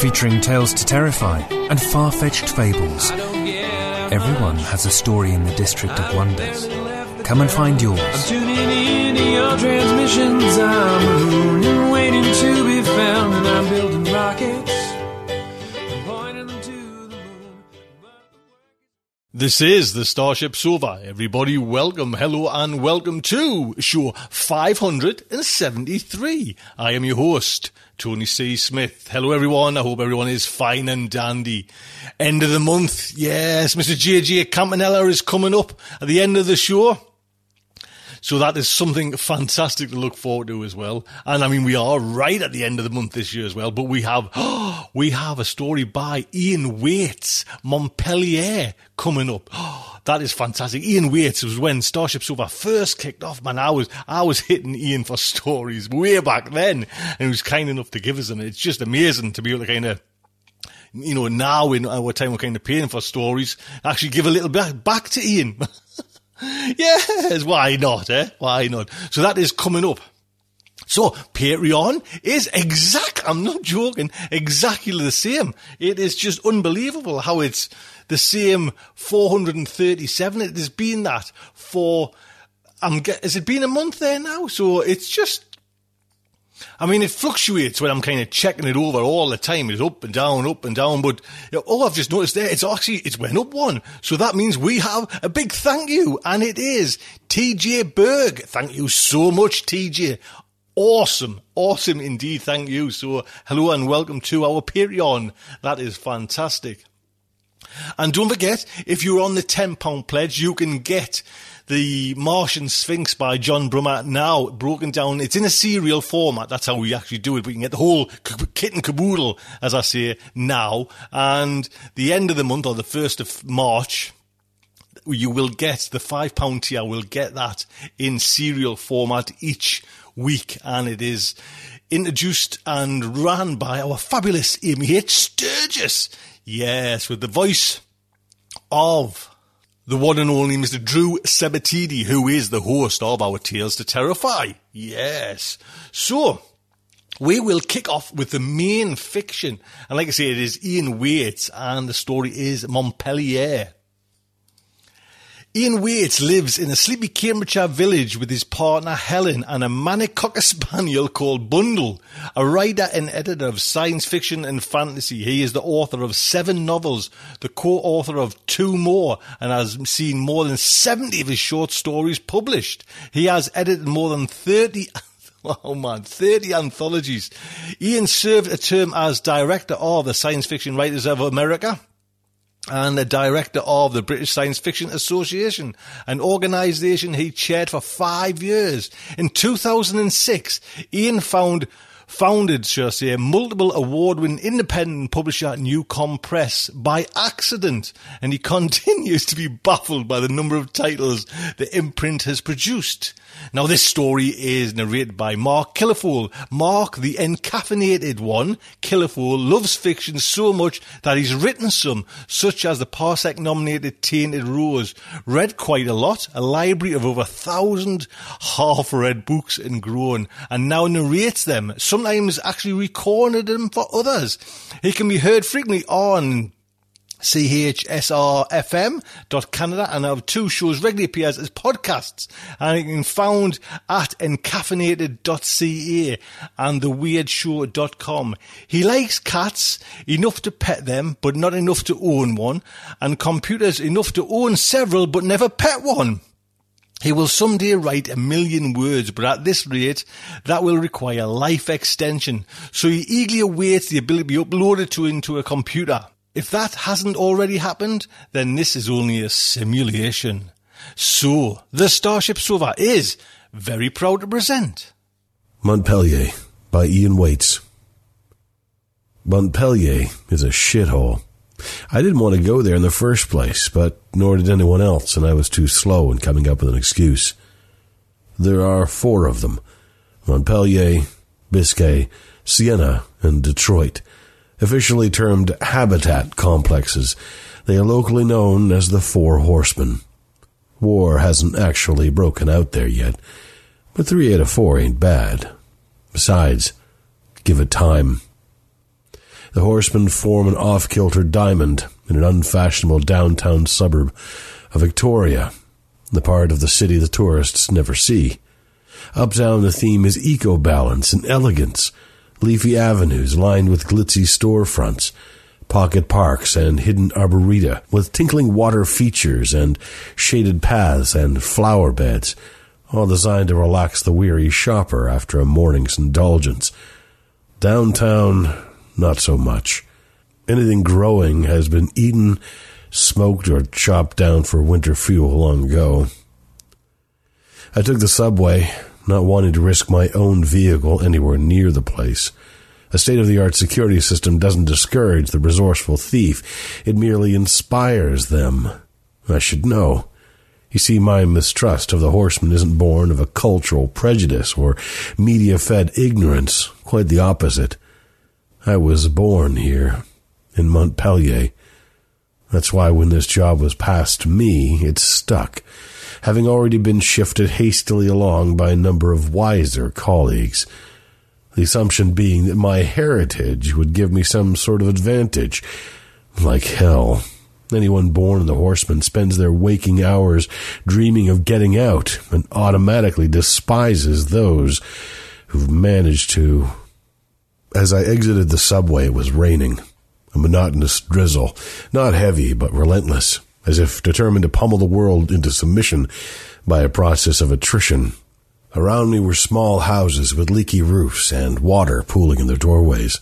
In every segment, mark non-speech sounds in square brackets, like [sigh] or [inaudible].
featuring tales to terrify and far fetched fables. Everyone has a story in the District of Wonders. Come and find I'm yours. tuning in to your transmissions. I'm a moon and waiting to be found, and I'm building rockets. and pointing them to the moon. This is the Starship Sofa. Everybody, welcome, hello, and welcome to show 573. I am your host, Tony C. Smith. Hello, everyone. I hope everyone is fine and dandy. End of the month. Yes, Mr. JJ Campanella is coming up at the end of the show. So that is something fantastic to look forward to as well. And I mean, we are right at the end of the month this year as well, but we have, [gasps] we have a story by Ian Whates, Montpellier coming up. [gasps] that is fantastic. Ian Whates was when Starship Sofa first kicked off, man. I was, I was hitting Ian for stories way back then and he was kind enough to give us them. It's just amazing to be able to kind of you know, now in our time we're kind of paying for stories, actually give a little bit back to Ian. [laughs] yes, why not, eh? Why not? So that is coming up. So Patreon is exact. I'm not joking. Exactly the same. It is just unbelievable how it's the same 437. It has been that for. I'm. Has it been a month there now? So it's just I mean, it fluctuates when I'm kind of checking it over all the time. It's up and down, up and down. But you know, all I've just noticed there, it's actually, it's went up one. So that means we have a big thank you. And it is TJ Berg. Thank you so much, TJ. Awesome. Awesome indeed. Thank you. So hello and welcome to our Patreon. That is fantastic. And don't forget, if you're on the £10 pledge, you can get the Martian Sphinx by John Brunner now broken down. It's in a serial format. That's how we actually do it. We can get the whole kit and caboodle, as I say, now. And the end of the month, or the 1st of March, you will get the five pound tier will get that in serial format each week and it is introduced and ran by our fabulous Amy H. Sturgis. Yes, with the voice of the one and only Mr. Drew Sabatidi, who is the host of our Tales to Terrify. Yes. So, we will kick off with the main fiction. And like I say, it is Ian Whates and the story is Montpellier. Ian Whates lives in a sleepy Cambridgeshire village with his partner Helen and a manic cocker [laughs] spaniel called Bundle, a writer and editor of science fiction and fantasy. He is the author of seven novels, the co-author of two more, and has seen more than 70 of his short stories published. He has edited more than 30 [laughs] Oh man, 30 anthologies. Ian served a term as director of the Science Fiction Writers of America and the director of the British Science Fiction Association, an organisation he chaired for five years. In 2006, Ian found founded, shall I say, multiple award-winning independent publisher NewCon Press by accident, and he [laughs] continues to be baffled by the number of titles the imprint has produced. Now, this story is narrated by Mark Kilfoil. Mark, the encaffeinated one, Kilfoil, loves fiction so much that he's written some, such as the Parsec nominated Tainted Rose, read quite a lot, a library of over a thousand half read books and grown, and now narrates them, sometimes actually recorded them for others. He can be heard frequently on chsrfm.canada and have two shows regularly appears as podcasts and you can found at encaffeinated.ca and theweirdShow.com. He likes cats enough to pet them but not enough to own one and computers enough to own several but never pet one. He will someday write a million words, but at this rate, that will require life extension. So he eagerly awaits the ability to be uploaded to into a computer. If that hasn't already happened, then this is only a simulation. So, the Starship Sofa is very proud to present Montpelier by Ian Whates. Montpelier is a shithole. I didn't want to go there in the first place, but nor did anyone else, and I was too slow in coming up with an excuse. There are four of them Montpellier, Biscay, Siena, and Detroit, officially termed habitat complexes. They are locally known as the Four Horsemen. War hasn't actually broken out there yet, but three out of four ain't bad. Besides, give it time. The horsemen form an off-kilter diamond in an unfashionable downtown suburb of Victoria, the part of the city the tourists never see. Uptown the theme is eco-balance and elegance, leafy avenues lined with glitzy storefronts, pocket parks and hidden arboreta with tinkling water features and shaded paths and flower beds, all designed to relax the weary shopper after a morning's indulgence. Downtown, not so much. Anything growing has been eaten, smoked, or chopped down for winter fuel long ago. I took the subway, not wanting to risk my own vehicle anywhere near the place. A state of the art security system doesn't discourage the resourceful thief, it merely inspires them. I should know. You see, my mistrust of the horseman isn't born of a cultural prejudice or media fed ignorance, quite the opposite. I was born here, in Montpelier. That's why when this job was passed to me, it stuck, having already been shifted hastily along by a number of wiser colleagues. The assumption being that my heritage would give me some sort of advantage. Like hell. Anyone born in the horseman spends their waking hours dreaming of getting out and automatically despises those who've managed to. As I exited the subway, it was raining. A monotonous drizzle, not heavy, but relentless, as if determined to pummel the world into submission by a process of attrition. Around me were small houses with leaky roofs and water pooling in their doorways.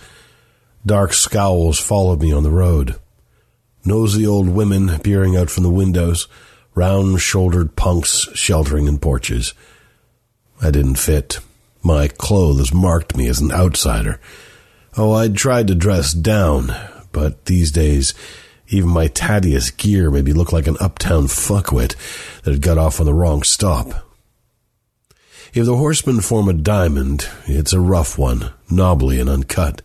Dark scowls followed me on the road. Nosy old women peering out from the windows, round shouldered punks sheltering in porches. I didn't fit. My clothes marked me as an outsider. Oh, I'd tried to dress down, but these days, even my tattiest gear made me look like an uptown fuckwit that had got off on the wrong stop. If the horsemen form a diamond, it's a rough one, knobbly and uncut.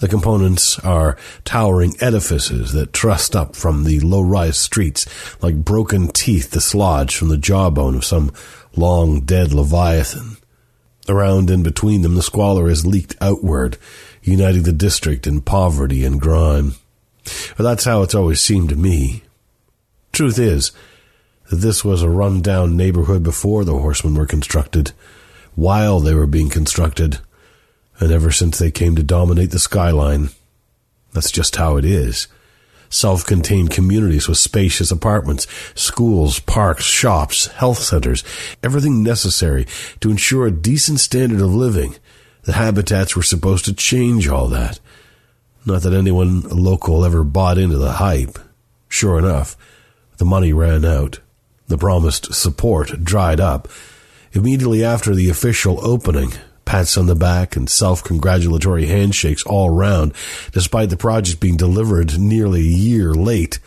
The components are towering edifices that thrust up from the low-rise streets like broken teeth dislodged from the jawbone of some long dead leviathan. Around and between them, the squalor has leaked outward, uniting the district in poverty and grime. That's how it's always seemed to me. Truth is, that this was a run-down neighborhood before the horsemen were constructed, while they were being constructed, and ever since they came to dominate the skyline. That's just how it is. Self-contained communities with spacious apartments, schools, parks, shops, health centers, everything necessary to ensure a decent standard of living. The habitats were supposed to change all that. Not that anyone local ever bought into the hype. Sure enough, the money ran out. The promised support dried up. Immediately after the official opening, pats on the back and self-congratulatory handshakes all round, despite the project being delivered nearly a year late.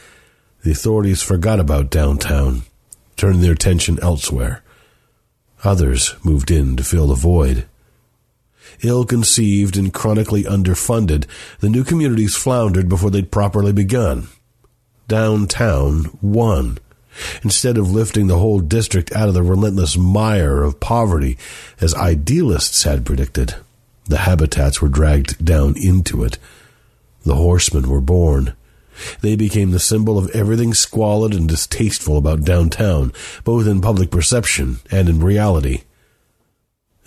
The authorities forgot about downtown, turning their attention elsewhere. Others moved in to fill the void. Ill conceived and chronically underfunded, the new communities floundered before they'd properly begun. Downtown won. Instead of lifting the whole district out of the relentless mire of poverty, as idealists had predicted, the habitats were dragged down into it. The horsemen were born. They became the symbol of everything squalid and distasteful about downtown, both in public perception and in reality.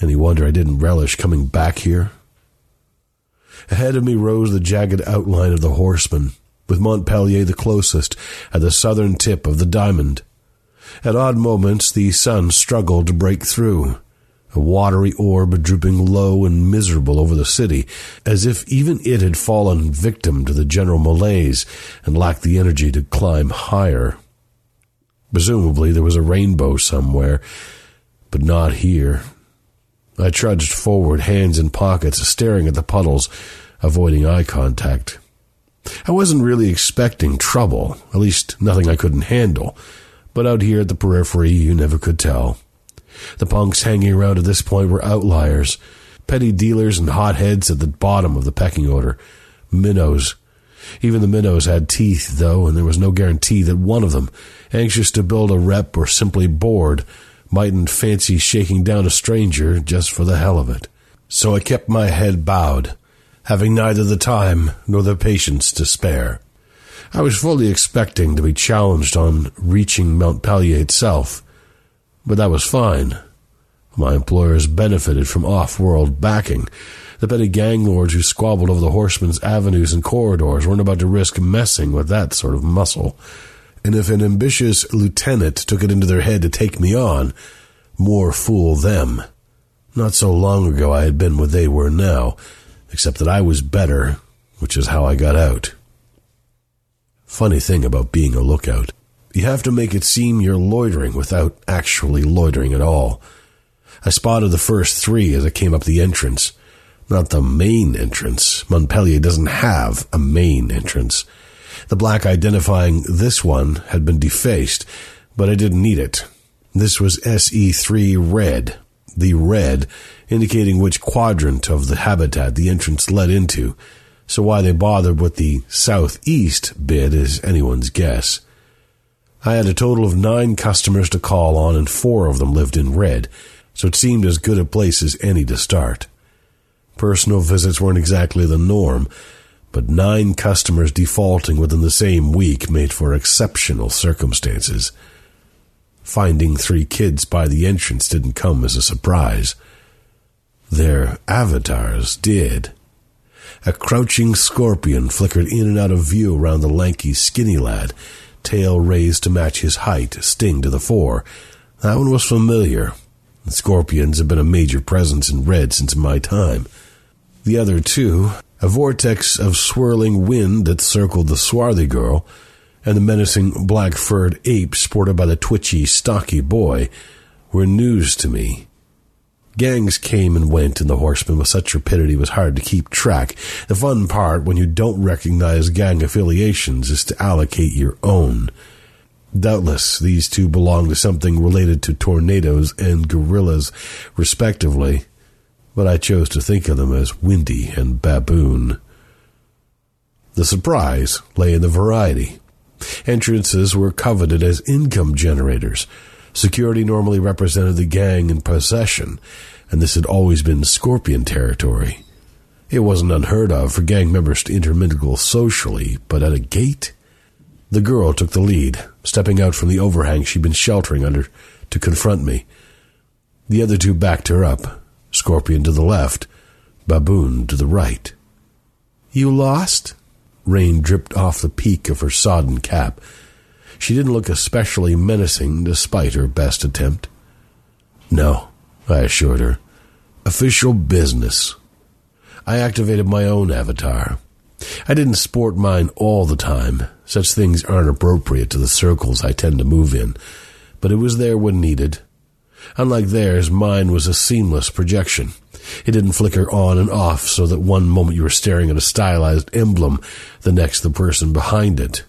Any wonder I didn't relish coming back here? Ahead of me rose the jagged outline of the horsemen, with Montpelier the closest, at the southern tip of the diamond. At odd moments, the sun struggled to break through, a watery orb drooping low and miserable over the city, as if even it had fallen victim to the general malaise and lacked the energy to climb higher. Presumably there was a rainbow somewhere, but not here. I trudged forward, hands in pockets, staring at the puddles, avoiding eye contact. I wasn't really expecting trouble, at least nothing I couldn't handle, but out here at the periphery, you never could tell. The punks hanging around at this point were outliers, petty dealers and hotheads at the bottom of the pecking order, minnows. Even the minnows had teeth, though, and there was no guarantee that one of them, anxious to build a rep or simply bored, mightn't fancy shaking down a stranger just for the hell of it. So I kept my head bowed, having neither the time nor the patience to spare. I was fully expecting to be challenged on reaching Montpelier itself, but that was fine. My employers benefited from off-world backing. The petty gang lords who squabbled over the horsemen's avenues and corridors weren't about to risk messing with that sort of muscle. And if an ambitious lieutenant took it into their head to take me on, more fool them. Not so long ago I had been where they were now, except that I was better, which is how I got out. Funny thing about being a lookout. You have to make it seem you're loitering without actually loitering at all. I spotted the first three as I came up the entrance. Not the main entrance. Montpelier doesn't have a main entrance. The black identifying this one had been defaced, but I didn't need it. This was SE3 red, the red indicating which quadrant of the habitat the entrance led into, so why they bothered with the southeast bid is anyone's guess. I had a total of nine customers to call on, and four of them lived in red, so it seemed as good a place as any to start. Personal visits weren't exactly the norm, but nine customers defaulting within the same week made for exceptional circumstances. Finding three kids by the entrance didn't come as a surprise. Their avatars did. A crouching scorpion flickered in and out of view around the lanky, skinny lad, tail raised to match his height, sting to the fore. That one was familiar. The scorpions have been a major presence in red since my time. The other two, a vortex of swirling wind that circled the swarthy girl, and the menacing black furred ape sported by the twitchy, stocky boy, were news to me. Gangs came and went in the horsemen with such rapidity it was hard to keep track. The fun part when you don't recognize gang affiliations is to allocate your own. Doubtless, these two belong to something related to tornadoes and gorillas, respectively, but I chose to think of them as Windy and Baboon. The surprise lay in the variety. Entrances were coveted as income generators. Security normally represented the gang in possession, and this had always been Scorpion territory. It wasn't unheard of for gang members to intermingle socially, but at a gate? The girl took the lead, stepping out from the overhang she'd been sheltering under to confront me. The other two backed her up, Scorpion to the left, Baboon to the right. You lost? Rain dripped off the peak of her sodden cap. She didn't look especially menacing despite her best attempt. No, I assured her. Official business. I activated my own avatar. I didn't sport mine all the time. Such things aren't appropriate to the circles I tend to move in, but it was there when needed. Unlike theirs, mine was a seamless projection. It didn't flicker on and off so that one moment you were staring at a stylized emblem, the next the person behind it.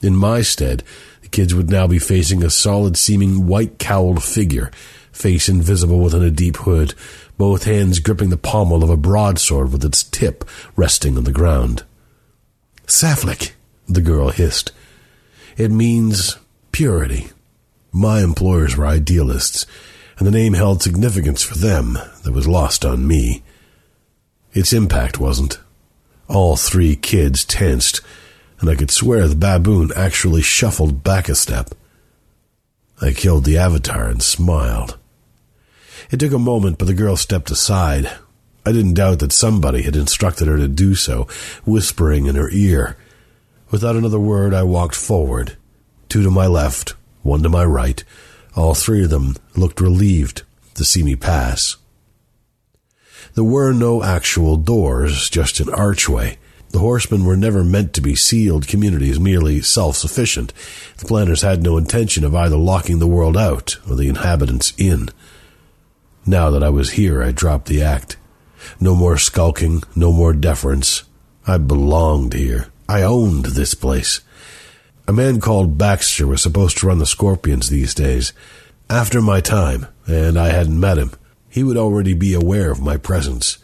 In my stead, the kids would now be facing a solid seeming white cowled figure, face invisible within a deep hood, both hands gripping the pommel of a broadsword with its tip resting on the ground. Saflik, the girl hissed. It means purity. My employers were idealists, and the name held significance for them that was lost on me. Its impact wasn't. All three kids tensed, and I could swear the baboon actually shuffled back a step. I killed the avatar and smiled. It took a moment, but the girl stepped aside. I didn't doubt that somebody had instructed her to do so, whispering in her ear. Without another word, I walked forward. Two to my left, one to my right. All three of them looked relieved to see me pass. There were no actual doors, just an archway. The horsemen were never meant to be sealed communities merely self sufficient. The planners had no intention of either locking the world out or the inhabitants in. Now that I was here, I dropped the act. No more skulking, no more deference. I belonged here. I owned this place. A man called Baxter was supposed to run the Scorpions these days. After my time, and I hadn't met him, he would already be aware of my presence.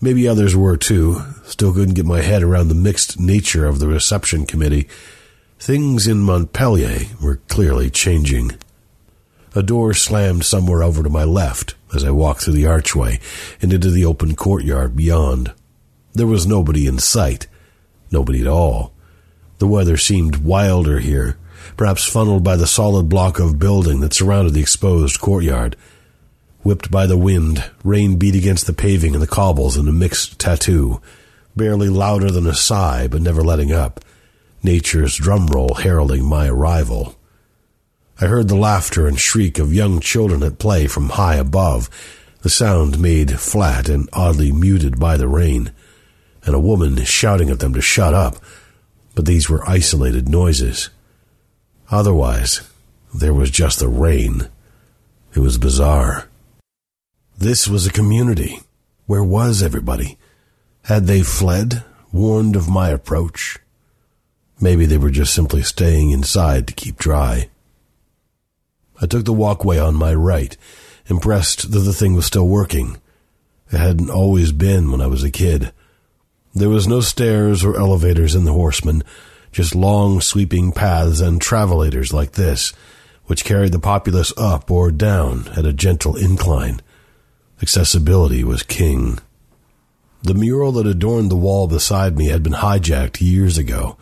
Maybe others were too. Still couldn't get my head around the mixed nature of the reception committee. Things in Montpelier were clearly changing. A door slammed somewhere over to my left as I walked through the archway and into the open courtyard beyond. There was nobody in sight. Nobody at all. The weather seemed wilder here, perhaps funneled by the solid block of building that surrounded the exposed courtyard. Whipped by the wind, rain beat against the paving and the cobbles in a mixed tattoo, barely louder than a sigh, but never letting up. Nature's drum roll heralding my arrival. I heard the laughter and shriek of young children at play from high above, the sound made flat and oddly muted by the rain, and a woman shouting at them to shut up, but these were isolated noises. Otherwise, there was just the rain. It was bizarre. This was a community. Where was everybody? Had they fled, warned of my approach? Maybe they were just simply staying inside to keep dry. I took the walkway on my right, impressed that the thing was still working. It hadn't always been when I was a kid. There was no stairs or elevators in the Horseman, just long sweeping paths and travelators like this, which carried the populace up or down at a gentle incline. Accessibility was king. The mural that adorned the wall beside me had been hijacked years ago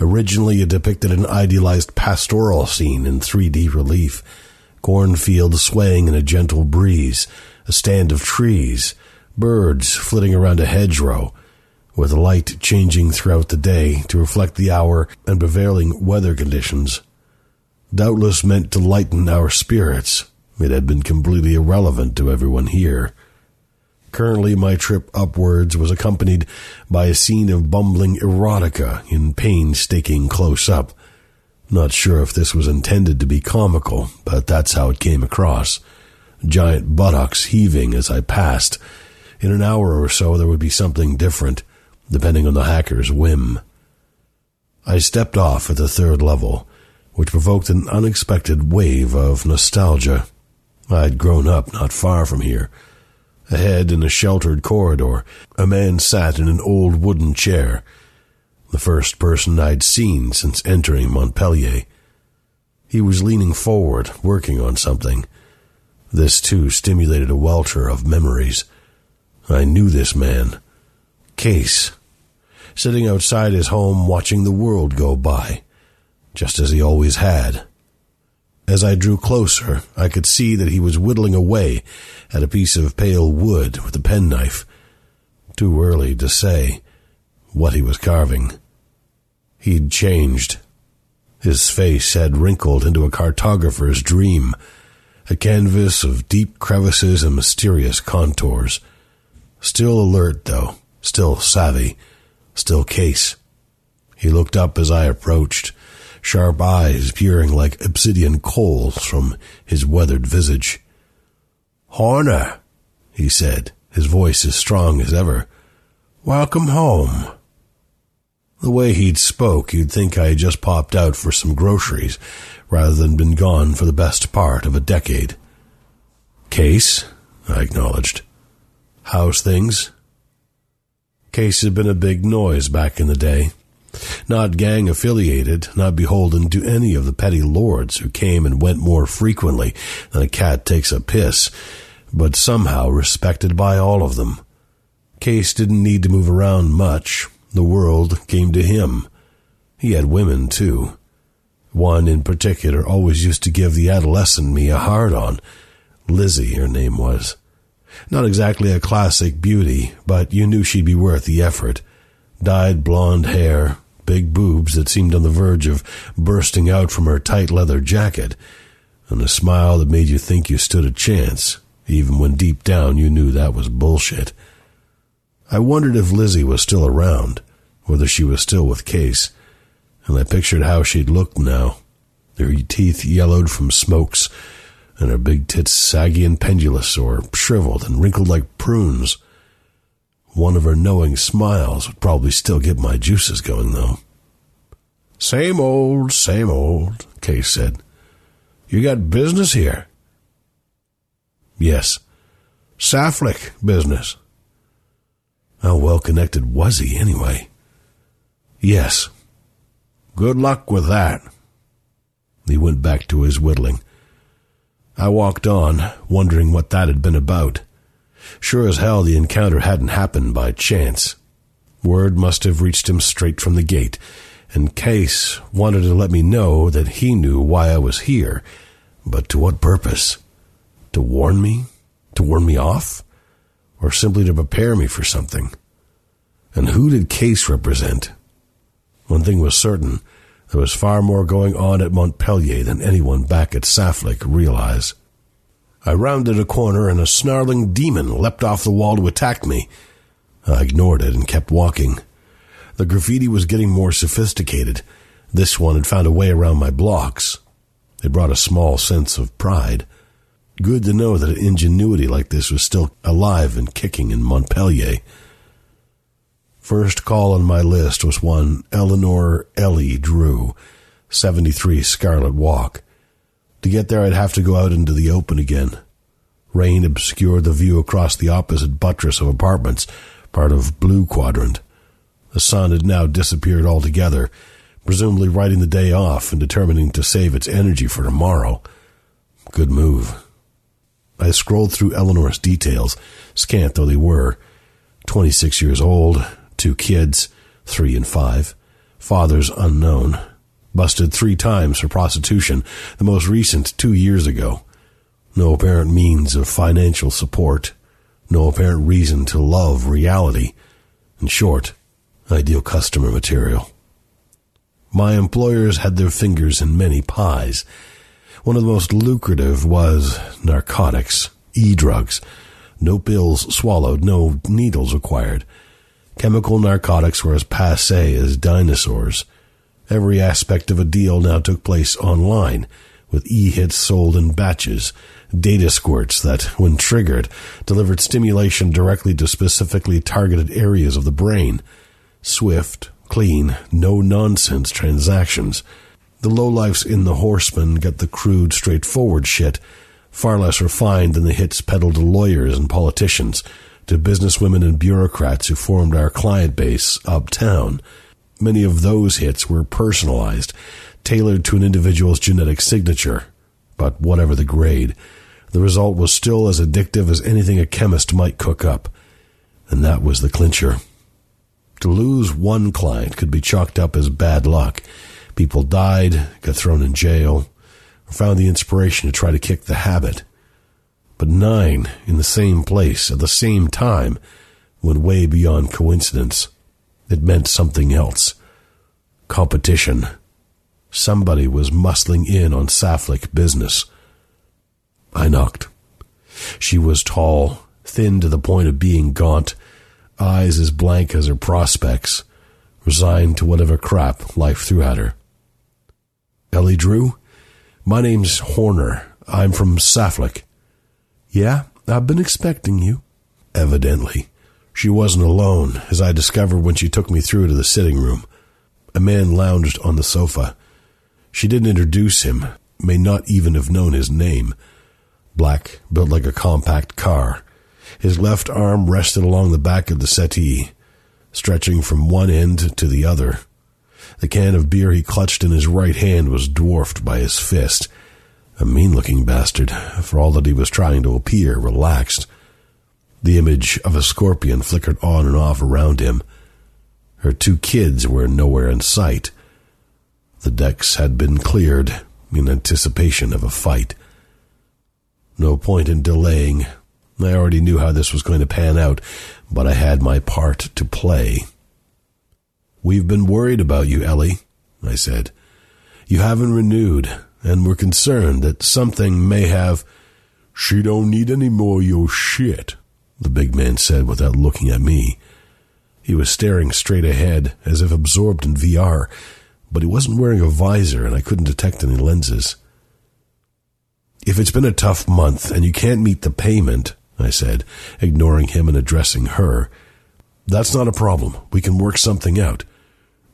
Originally, it depicted an idealized pastoral scene in 3D relief. Cornfields swaying in a gentle breeze, a stand of trees, birds flitting around a hedgerow, with light changing throughout the day to reflect the hour and prevailing weather conditions. Doubtless meant to lighten our spirits, it had been completely irrelevant to everyone here. Currently, my trip upwards was accompanied by a scene of bumbling erotica in painstaking close up. Not sure if this was intended to be comical, but that's how it came across. Giant buttocks heaving as I passed. In an hour or so, there would be something different, depending on the hacker's whim. I stepped off at the third level, which provoked an unexpected wave of nostalgia. I'd grown up not far from here Ahead, in a sheltered corridor, a man sat in an old wooden chair, the first person I'd seen since entering Montpellier. He was leaning forward, working on something. This too stimulated a welter of memories. I knew this man. Case. Sitting outside his home watching the world go by, just as he always had. As I drew closer, I could see that he was whittling away at a piece of pale wood with a penknife. Too early to say what he was carving. He'd changed. His face had wrinkled into a cartographer's dream, a canvas of deep crevices and mysterious contours. Still alert, though, still savvy, still case. He looked up as I approached, sharp eyes peering like obsidian coals from his weathered visage. Horner, he said, his voice as strong as ever. Welcome home. The way he'd spoke, you'd think I had just popped out for some groceries rather than been gone for the best part of a decade. Case, I acknowledged. How's things? Case had been a big noise back in the day. Not gang affiliated, not beholden to any of the petty lords who came and went more frequently than a cat takes a piss, but somehow respected by all of them. Case didn't need to move around much. The world came to him. He had women, too. One in particular always used to give the adolescent me a hard on. Lizzie, her name was. Not exactly a classic beauty, but you knew she'd be worth the effort. Dyed blonde hair, big boobs that seemed on the verge of bursting out from her tight leather jacket, and a smile that made you think you stood a chance, even when deep down you knew that was bullshit. I wondered if Lizzie was still around, whether she was still with Case, and I pictured how she'd look now, her teeth yellowed from smokes, and her big tits saggy and pendulous or shriveled and wrinkled like prunes. One of her knowing smiles would probably still get my juices going, though. Same old, same old, Case said. You got business here? Yes. Saflik business. How well connected was he, anyway? Yes. Good luck with that. He went back to his whittling. I walked on, wondering what that had been about. Sure as hell the encounter hadn't happened by chance. Word must have reached him straight from the gate, and Case wanted to let me know that he knew why I was here. But to what purpose? To warn me? To warn me off? Or simply to prepare me for something? And who did Case represent? One thing was certain. There was far more going on at Montpelier than anyone back at Saflik realized. I rounded a corner and a snarling demon leapt off the wall to attack me. I ignored it and kept walking. The graffiti was getting more sophisticated. This one had found a way around my blocks. It brought a small sense of pride. Good to know that ingenuity like this was still alive and kicking in Montpelier. First call on my list was one Eleanor Ellie Drew, 73 Scarlet Walk. To get there, I'd have to go out into the open again. Rain obscured the view across the opposite buttress of apartments, part of Blue Quadrant. The sun had now disappeared altogether, presumably writing the day off and determining to save its energy for tomorrow. Good move. I scrolled through Eleanor's details, scant though they were. 26 years old, two kids, three and five, fathers unknown, busted three times for prostitution, the most recent two years ago. No apparent means of financial support, no apparent reason to love reality. In short, ideal customer material. My employers had their fingers in many pies. One of the most lucrative was narcotics, e-drugs. No pills swallowed, no needles required. Chemical narcotics were as passe as dinosaurs. Every aspect of a deal now took place online, with e-hits sold in batches, data squirts that, when triggered, delivered stimulation directly to specifically targeted areas of the brain. Swift, clean, no nonsense transactions. The lowlifes in the horsemen get the crude, straightforward shit, far less refined than the hits peddled to lawyers and politicians, to businesswomen and bureaucrats who formed our client base uptown. Many of those hits were personalized, tailored to an individual's genetic signature. But whatever the grade, the result was still as addictive as anything a chemist might cook up. And that was the clincher. To lose one client could be chalked up as bad luck. People died, got thrown in jail, or found the inspiration to try to kick the habit. But nine in the same place at the same time went way beyond coincidence. It meant something else. Competition. Somebody was muscling in on Saflik business. I knocked. She was tall, thin to the point of being gaunt, eyes as blank as her prospects, resigned to whatever crap life threw at her. Ellie Drew? My name's Horner. I'm from Saflik. Yeah, I've been expecting you. Evidently. She wasn't alone, as I discovered when she took me through to the sitting room. A man lounged on the sofa. She didn't introduce him, may not even have known his name. Black, built like a compact car. His left arm rested along the back of the settee, stretching from one end to the other. The can of beer he clutched in his right hand was dwarfed by his fist. A mean looking bastard, for all that he was trying to appear relaxed. The image of a scorpion flickered on and off around him. Her two kids were nowhere in sight. The decks had been cleared in anticipation of a fight. No point in delaying. I already knew how this was going to pan out, but I had my part to play. We've been worried about you, Ellie, I said. You haven't renewed, and we're concerned that something may have. She don't need any more your shit, the big man said without looking at me. He was staring straight ahead, as if absorbed in VR, but he wasn't wearing a visor and I couldn't detect any lenses. If it's been a tough month and you can't meet the payment, I said, ignoring him and addressing her, that's not a problem. We can work something out.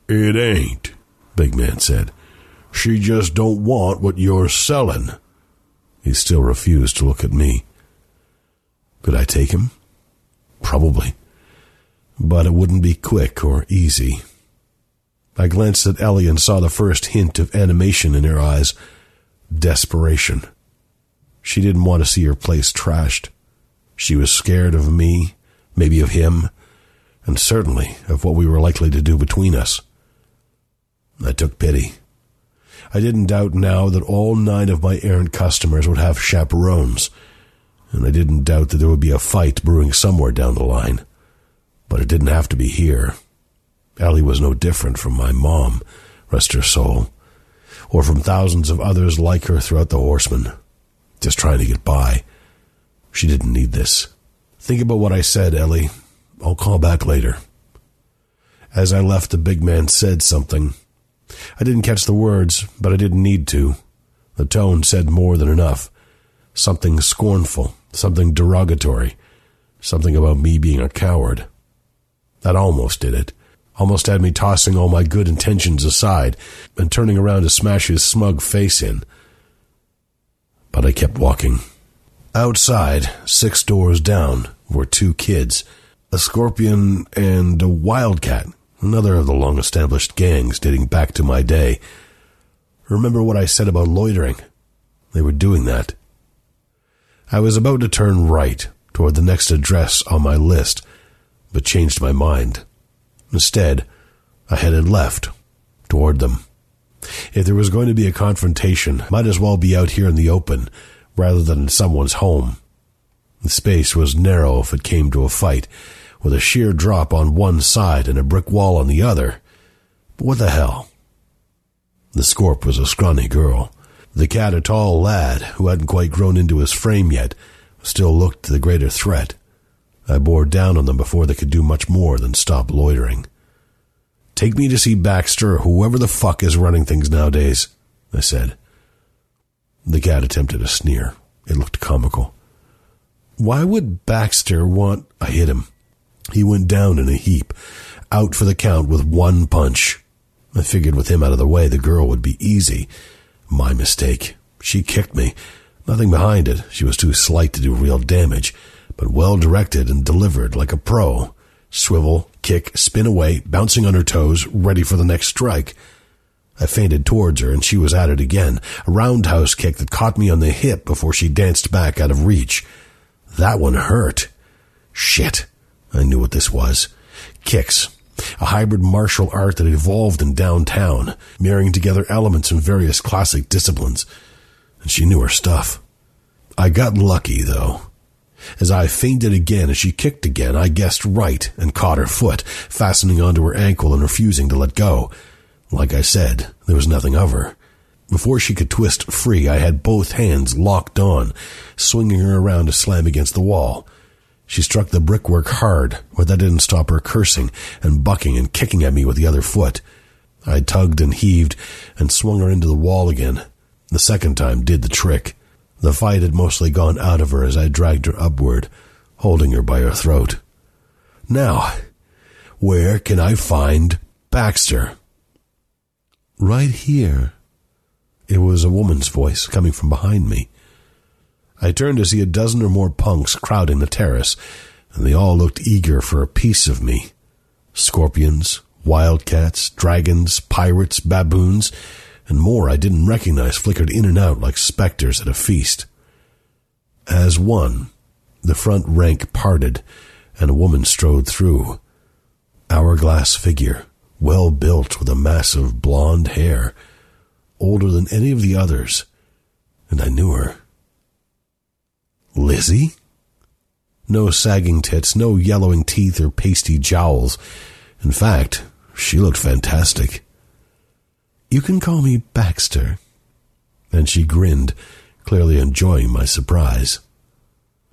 It ain't, Big Man said. She just don't want what you're selling. He still refused to look at me. Could I take him? Probably. But it wouldn't be quick or easy. I glanced at Ellie and saw the first hint of animation in her eyes desperation. She didn't want to see her place trashed. She was scared of me, maybe of him, and certainly of what we were likely to do between us. I took pity. I didn't doubt now that all nine of my errant customers would have chaperones and I didn't doubt that there would be a fight brewing somewhere down the line. But it didn't have to be here. Ellie was no different from my mom, rest her soul, or from thousands of others like her throughout the horsemen, just trying to get by. She didn't need this. Think about what I said, Ellie. I'll call back later. As I left, the big man said something. I didn't catch the words, but I didn't need to. The tone said more than enough. Something scornful, something derogatory, something about me being a coward. That almost did it. Almost had me tossing all my good intentions aside and turning around to smash his smug face in. But I kept walking. Outside, six doors down, were two kids a scorpion and a wildcat, another of the long established gangs dating back to my day. Remember what I said about loitering? They were doing that. I was about to turn right toward the next address on my list, but changed my mind. Instead, I headed left toward them. If there was going to be a confrontation, might as well be out here in the open rather than in someone's home. The space was narrow if it came to a fight, with a sheer drop on one side and a brick wall on the other. But what the hell? The Scorp was a scrawny girl, the cat, a tall lad who hadn't quite grown into his frame yet, still looked the greater threat. I bore down on them before they could do much more than stop loitering. Take me to see Baxter whoever the fuck is running things nowadays, I said. The cat attempted a sneer. It looked comical. Why would Baxter want. I hit him. He went down in a heap, out for the count with one punch. I figured with him out of the way, the girl would be easy. My mistake. She kicked me. Nothing behind it. She was too slight to do real damage, but well directed and delivered like a pro. Swivel, kick, spin away, bouncing on her toes, ready for the next strike. I feinted towards her and she was at it again. A roundhouse kick that caught me on the hip before she danced back out of reach. That one hurt. Shit. I knew what this was. Kicks, a hybrid martial art that evolved in downtown, marrying together elements from various classic disciplines. And she knew her stuff. I got lucky, though. As I feinted again as she kicked again, I guessed right and caught her foot, fastening onto her ankle and refusing to let go. Like I said, there was nothing of her. Before she could twist free, I had both hands locked on, swinging her around to slam against the wall. She struck the brickwork hard, but that didn't stop her cursing and bucking and kicking at me with the other foot. I tugged and heaved and swung her into the wall again. The second time did the trick. The fight had mostly gone out of her as I dragged her upward, holding her by her throat. Now, where can I find Baxter? Right here. It was a woman's voice coming from behind me. I turned to see a dozen or more punks crowding the terrace, and they all looked eager for a piece of me. Scorpions, wildcats, dragons, pirates, baboons, and more I didn't recognize flickered in and out like specters at a feast. As one, the front rank parted, and a woman strode through. Hourglass figure, well built with a mass of blonde hair, older than any of the others, and I knew her. Lizzie? No sagging tits, no yellowing teeth or pasty jowls. In fact, she looked fantastic. You can call me Baxter. And she grinned, clearly enjoying my surprise.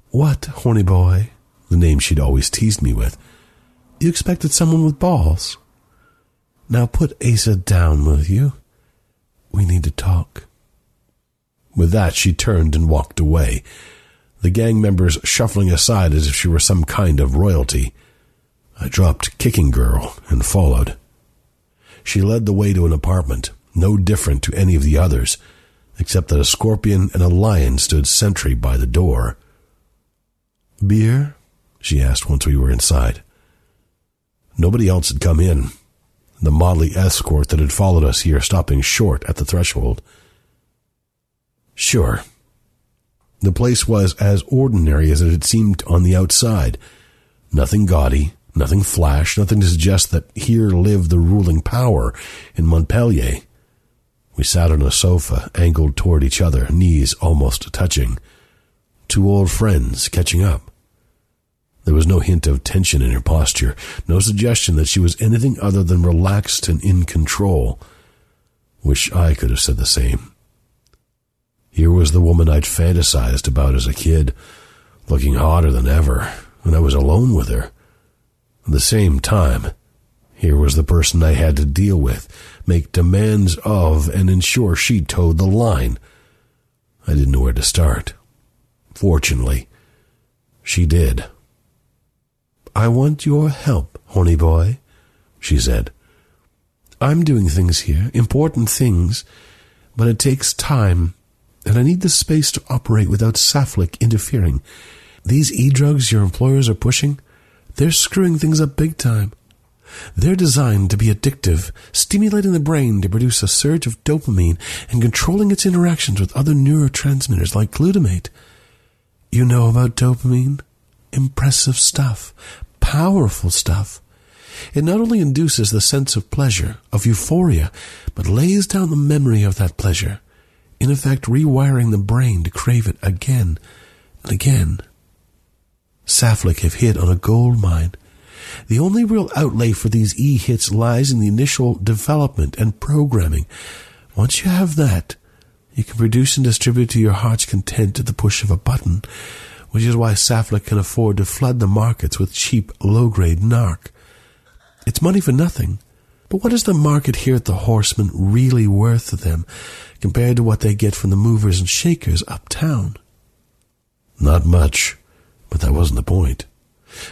What, horny boy? The name she'd always teased me with. You expected someone with balls. Now put Asa down, will you? We need to talk. With that, she turned and walked away, the gang members shuffling aside as if she were some kind of royalty. I dropped Kicking Girl and followed. She led the way to an apartment, no different to any of the others, except that a scorpion and a lion stood sentry by the door. Beer? she asked once we were inside. Nobody else had come in, the motley escort that had followed us here stopping short at the threshold. Sure. The place was as ordinary as it had seemed on the outside. Nothing gaudy, nothing flash, nothing to suggest that here lived the ruling power in Montpelier. We sat on a sofa, angled toward each other, knees almost touching. Two old friends catching up. There was no hint of tension in her posture, no suggestion that she was anything other than relaxed and in control. Wish I could have said the same. Here was the woman I'd fantasized about as a kid, looking hotter than ever, and I was alone with her. At the same time, here was the person I had to deal with, make demands of, and ensure she towed the line. I didn't know where to start. Fortunately, she did. I want your help, horny boy, she said. I'm doing things here, important things, but it takes time, and I need the space to operate without Saflik interfering. These e-drugs your employers are pushing, they're screwing things up big time. They're designed to be addictive, stimulating the brain to produce a surge of dopamine and controlling its interactions with other neurotransmitters like glutamate. You know about dopamine? Impressive stuff, powerful stuff. It not only induces the sense of pleasure, of euphoria, but lays down the memory of that pleasure, in effect rewiring the brain to crave it again and again. Saflik have hit on a gold mine. The only real outlay for these e-hits lies in the initial development and programming. Once you have that, you can produce and distribute to your heart's content at the push of a button, which is why Saflik can afford to flood the markets with cheap, low-grade narc. It's money for nothing. But what is the market here at the Horseman really worth to them compared to what they get from the movers and shakers uptown? Not much, but that wasn't the point.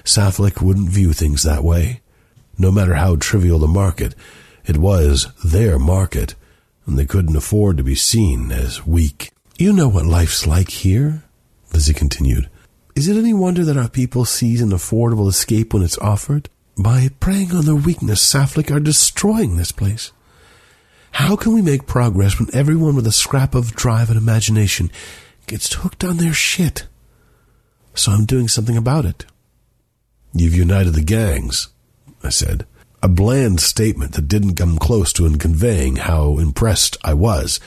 Saflik wouldn't view things that way. No matter how trivial the market, it was their market, and they couldn't afford to be seen as weak. You know what life's like here, Lizzie continued. Is it any wonder that our people seize an affordable escape when it's offered? By preying on their weakness, Saflik are destroying this place. How can we make progress when everyone with a scrap of drive and imagination gets hooked on their shit? So I'm doing something about it. You've united the gangs, I said. A bland statement that didn't come close to in conveying how impressed I was.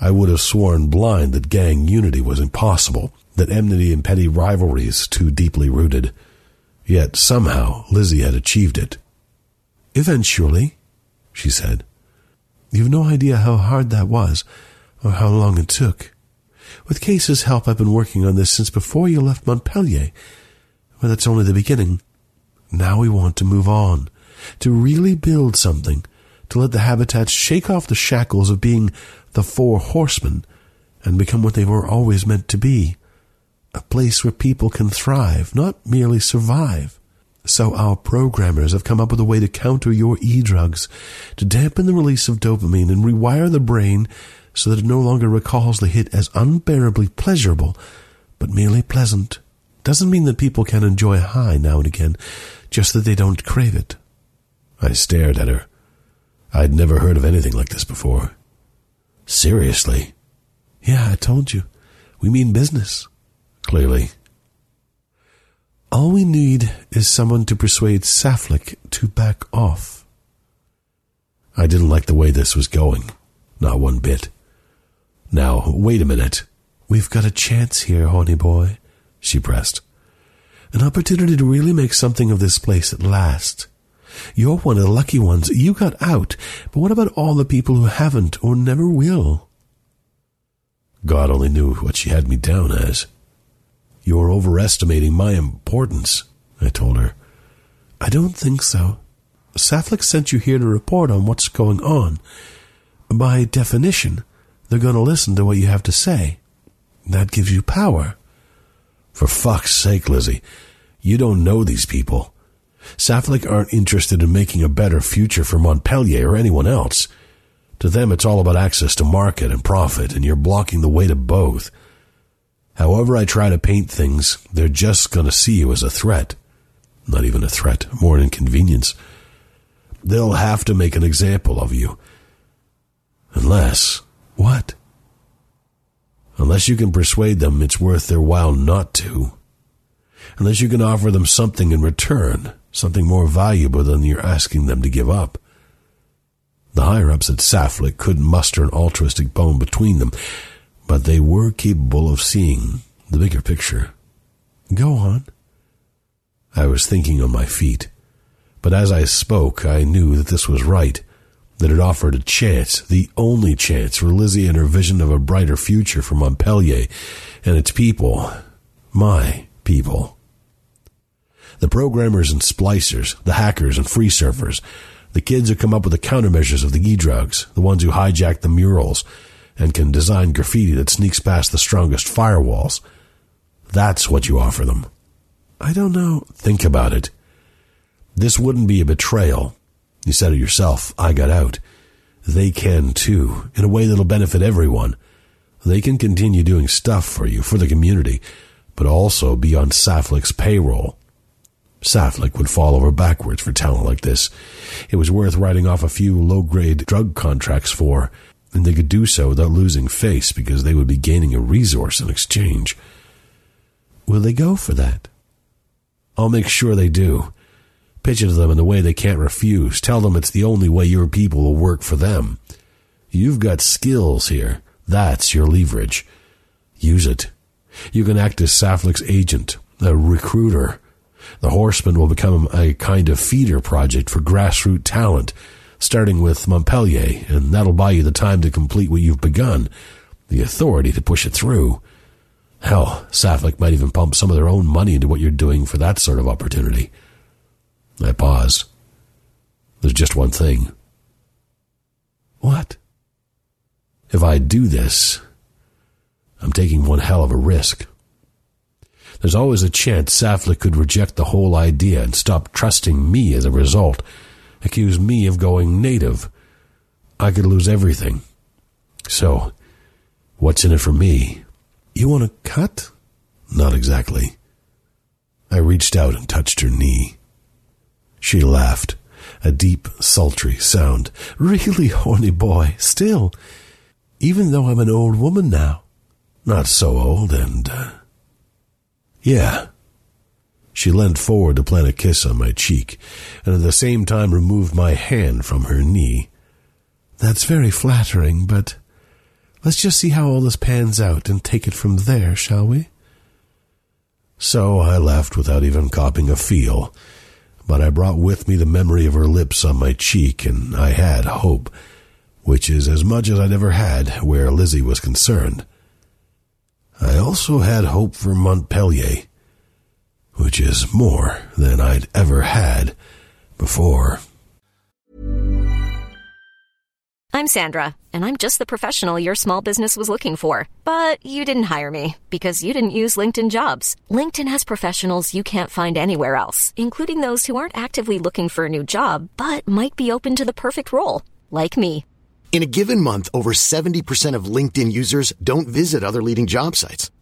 I would have sworn blind that gang unity was impossible, that enmity and petty rivalries too deeply rooted. Yet somehow Lizzie had achieved it. Eventually, she said. You've no idea how hard that was, or how long it took. With Case's help, I've been working on this since before you left Montpelier. But that's only the beginning. Now we want to move on, to really build something, to let the habitats shake off the shackles of being the four horsemen and become what they were always meant to be place where people can thrive, not merely survive. So our programmers have come up with a way to counter your e-drugs, to dampen the release of dopamine and rewire the brain so that it no longer recalls the hit as unbearably pleasurable, but merely pleasant. Doesn't mean that people can enjoy high now and again, just that they don't crave it. I stared at her. I'd never heard of anything like this before. Seriously? Yeah, I told you. We mean business. Clearly. All we need is someone to persuade Saflik to back off. I didn't like the way this was going. Not one bit. Now, wait a minute. We've got a chance here, honey boy, she pressed. An opportunity to really make something of this place at last. You're one of the lucky ones. You got out. But what about all the people who haven't or never will? God only knew what she had me down as. You're overestimating my importance, I told her. I don't think so. Saflik sent you here to report on what's going on. By definition, they're going to listen to what you have to say. That gives you power. For fuck's sake, Lizzie, you don't know these people. Saflik aren't interested in making a better future for Montpellier or anyone else. To them, it's all about access to market and profit, and you're blocking the way to both. However I try to paint things, they're just going to see you as a threat. Not even a threat, more an inconvenience. They'll have to make an example of you. Unless, what? Unless you can persuade them it's worth their while not to. Unless you can offer them something in return, something more valuable than you're asking them to give up. The higher ups at Saflik couldn't muster an altruistic bone between them, but they were capable of seeing the bigger picture. Go on. I was thinking on my feet, but as I spoke, I knew that this was right, that it offered a chance, the only chance for Lizzie and her vision of a brighter future for Montpellier and its people, my people. The programmers and splicers, the hackers and free surfers, the kids who come up with the countermeasures of the e-drugs, the ones who hijack the murals and can design graffiti that sneaks past the strongest firewalls. That's what you offer them. I don't know. Think about it. This wouldn't be a betrayal. You said it yourself. I got out. They can too, in a way that'll benefit everyone. They can continue doing stuff for you, for the community, but also be on Saflik's payroll. Saflik would fall over backwards for talent like this. It was worth writing off a few low grade drug contracts for, and they could do so without losing face because they would be gaining a resource in exchange. Will they go for that? I'll make sure they do. Pitch it to them in a way they can't refuse. Tell them it's the only way your people will work for them. You've got skills here. That's your leverage. Use it. You can act as Saflik's agent, a recruiter. The Horseman will become a kind of feeder project for grassroots talent, starting with Montpellier, and that'll buy you the time to complete what you've begun, the authority to push it through. Hell, Saflik might even pump some of their own money into what you're doing for that sort of opportunity. I paused. There's just one thing. What? If I do this, I'm taking one hell of a risk. There's always a chance Saflik could reject the whole idea and stop trusting me as a result, accuse me of going native. I could lose everything. So, what's in it for me? You want a cut? Not exactly. I reached out and touched her knee. She laughed, a deep, sultry sound. [laughs] Really, horny boy, still. Even though I'm an old woman now. Not so old, and, uh, yeah. She leant forward to plant a kiss on my cheek, and at the same time removed my hand from her knee. That's very flattering, but let's just see how all this pans out and take it from there, shall we? So I left without even copping a feel, but I brought with me the memory of her lips on my cheek, and I had hope, which is as much as I'd ever had where Lizzie was concerned. I also had hope for Montpellier, which is more than I'd ever had before. I'm Sandra, and I'm just the professional your small business was looking for. But you didn't hire me because you didn't use LinkedIn jobs. LinkedIn has professionals you can't find anywhere else, including those who aren't actively looking for a new job but might be open to the perfect role, like me. In a given month, over 70% of LinkedIn users don't visit other leading job sites.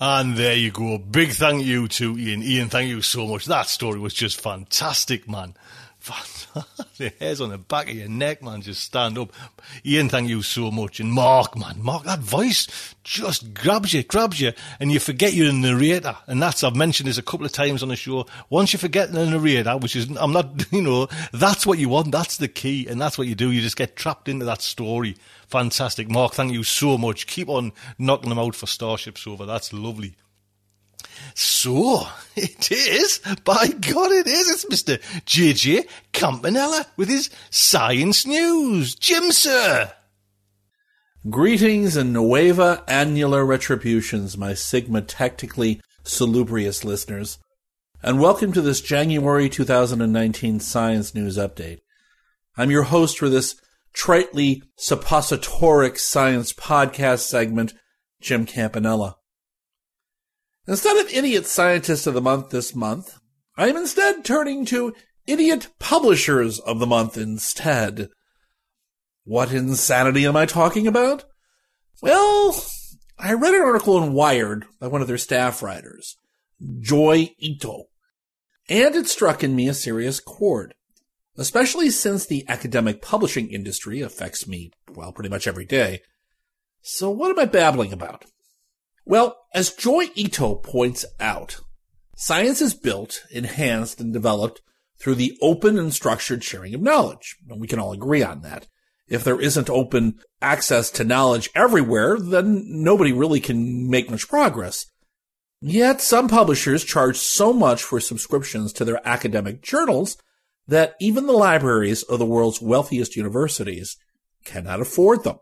And there you go. Big thank you to Ian. Ian, thank you so much. That story was just fantastic, man. [laughs] the hairs on the back of your neck, man, just stand up. Ian, thank you so much. And Mark, man, Mark, that voice just grabs you, grabs you, and you forget you're a narrator. And that's, I've mentioned this a couple of times on the show. Once you forget the narrator, which is, I'm not, [laughs] you know, that's what you want. That's the key. And that's what you do. You just get trapped into that story. Fantastic. Mark, thank you so much. Keep on knocking them out for Starship Sofa. That's lovely. So, [laughs] it is, by God it is, it's Mr. JJ Campanella with his science news. Jim, sir! Greetings and nueva annular retributions, my Sigma Tactically Salubrious listeners, and welcome to this January 2019 Science News Update. I'm your host for this tritely suppositoric science podcast segment, Jim Campanella. Instead of Idiot Scientist of the Month this month, I am instead turning to Idiot Publishers of the Month instead. What insanity am I talking about? Well, I read an article in Wired by one of their staff writers, Joi Ito, and it struck in me a serious chord, especially since the academic publishing industry affects me, well, pretty much every day. So what am I babbling about? Well, as Joi Ito points out, science is built, enhanced, and developed through the open and structured sharing of knowledge. And we can all agree on that. If there isn't open access to knowledge everywhere, then nobody really can make much progress. Yet some publishers charge so much for subscriptions to their academic journals that even the libraries of the world's wealthiest universities cannot afford them.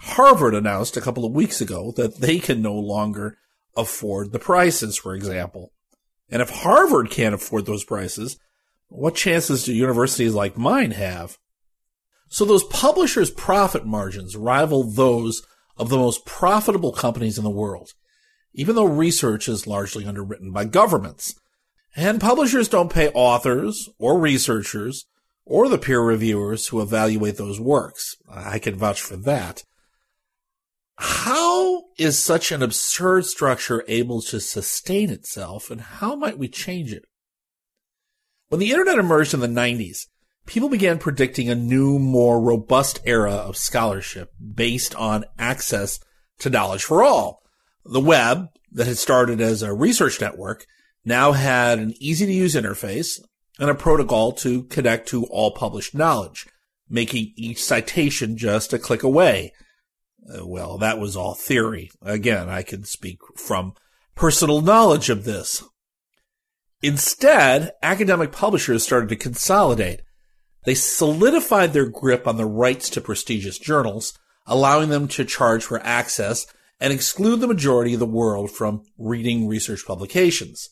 Harvard announced a couple of weeks ago that they can no longer afford the prices, for example. And if Harvard can't afford those prices, what chances do universities like mine have? So those publishers' profit margins rival those of the most profitable companies in the world, even though research is largely underwritten by governments. And publishers don't pay authors or researchers or the peer reviewers who evaluate those works. I can vouch for that. How is such an absurd structure able to sustain itself and how might we change it? When the internet emerged in the 90s, people began predicting a new, more robust era of scholarship based on access to knowledge for all. The web, that had started as a research network, now had an easy to use interface and a protocol to connect to all published knowledge, making each citation just a click away uh, well, that was all theory. Again, I can speak from personal knowledge of this. Instead, academic publishers started to consolidate. They solidified their grip on the rights to prestigious journals, allowing them to charge for access and exclude the majority of the world from reading research publications,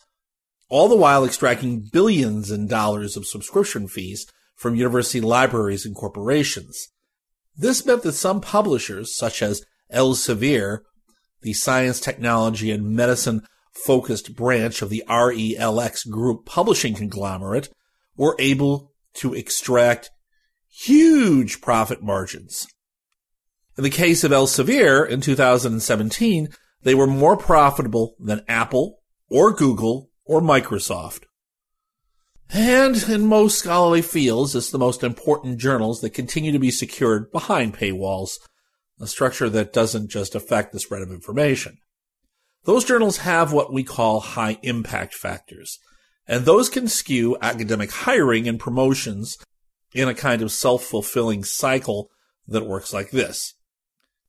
all the while extracting billions in dollars of subscription fees from university libraries and corporations. This meant that some publishers, such as Elsevier, the science, technology, and medicine focused branch of the RELX group publishing conglomerate, were able to extract huge profit margins. In the case of Elsevier in 2017, they were more profitable than Apple or Google or Microsoft. And in most scholarly fields, it's the most important journals that continue to be secured behind paywalls, a structure that doesn't just affect the spread of information. Those journals have what we call high impact factors, and those can skew academic hiring and promotions in a kind of self-fulfilling cycle that works like this.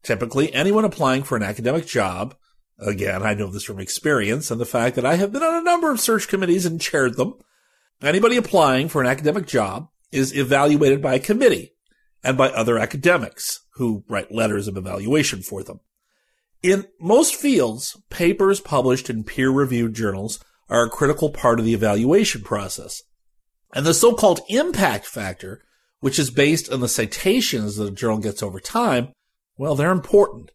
Typically, anyone applying for an academic job, again, I know this from experience and the fact that I have been on a number of search committees and chaired them, anybody applying for an academic job is evaluated by a committee and by other academics who write letters of evaluation for them. In most fields, papers published in peer-reviewed journals are a critical part of the evaluation process. And the so-called impact factor, which is based on the citations that a journal gets over time, well, they're important.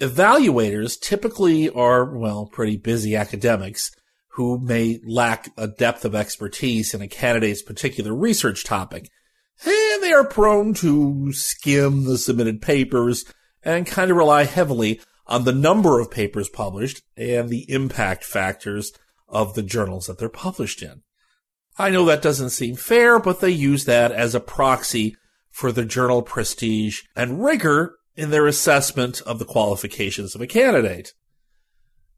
Evaluators typically are, well, pretty busy academics who may lack a depth of expertise in a candidate's particular research topic. And they are prone to skim the submitted papers and kind of rely heavily on the number of papers published and the impact factors of the journals that they're published in. I know that doesn't seem fair, but they use that as a proxy for the journal prestige and rigor in their assessment of the qualifications of a candidate.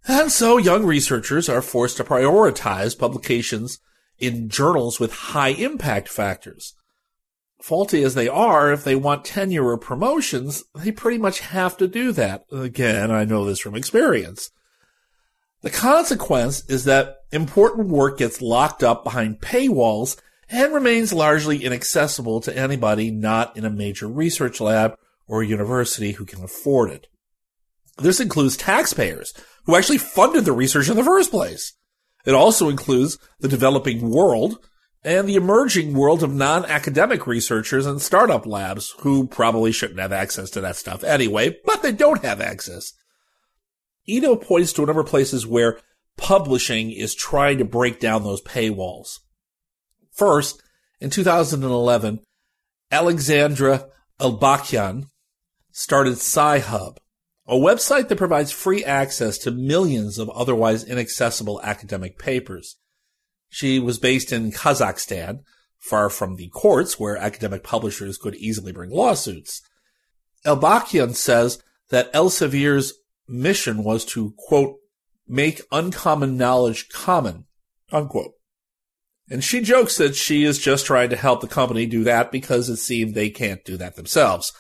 And so young researchers are forced to prioritize publications in journals with high impact factors. Faulty as they are, if they want tenure or promotions, they pretty much have to do that. Again, I know this from experience. The consequence is that important work gets locked up behind paywalls and remains largely inaccessible to anybody not in a major research lab or a university who can afford it. This includes taxpayers who actually funded the research in the first place. It also includes the developing world and the emerging world of non-academic researchers and startup labs who probably shouldn't have access to that stuff anyway, but they don't have access. Ito points to a number of places where publishing is trying to break down those paywalls. First, in 2011, Alexandra Elbakyan started Sci-Hub, a website that provides free access to millions of otherwise inaccessible academic papers. She was based in Kazakhstan, far from the courts where academic publishers could easily bring lawsuits. Elbakyan says that Elsevier's mission was to, quote, make uncommon knowledge common, unquote. And she jokes that she is just trying to help the company do that because it seemed they can't do that themselves.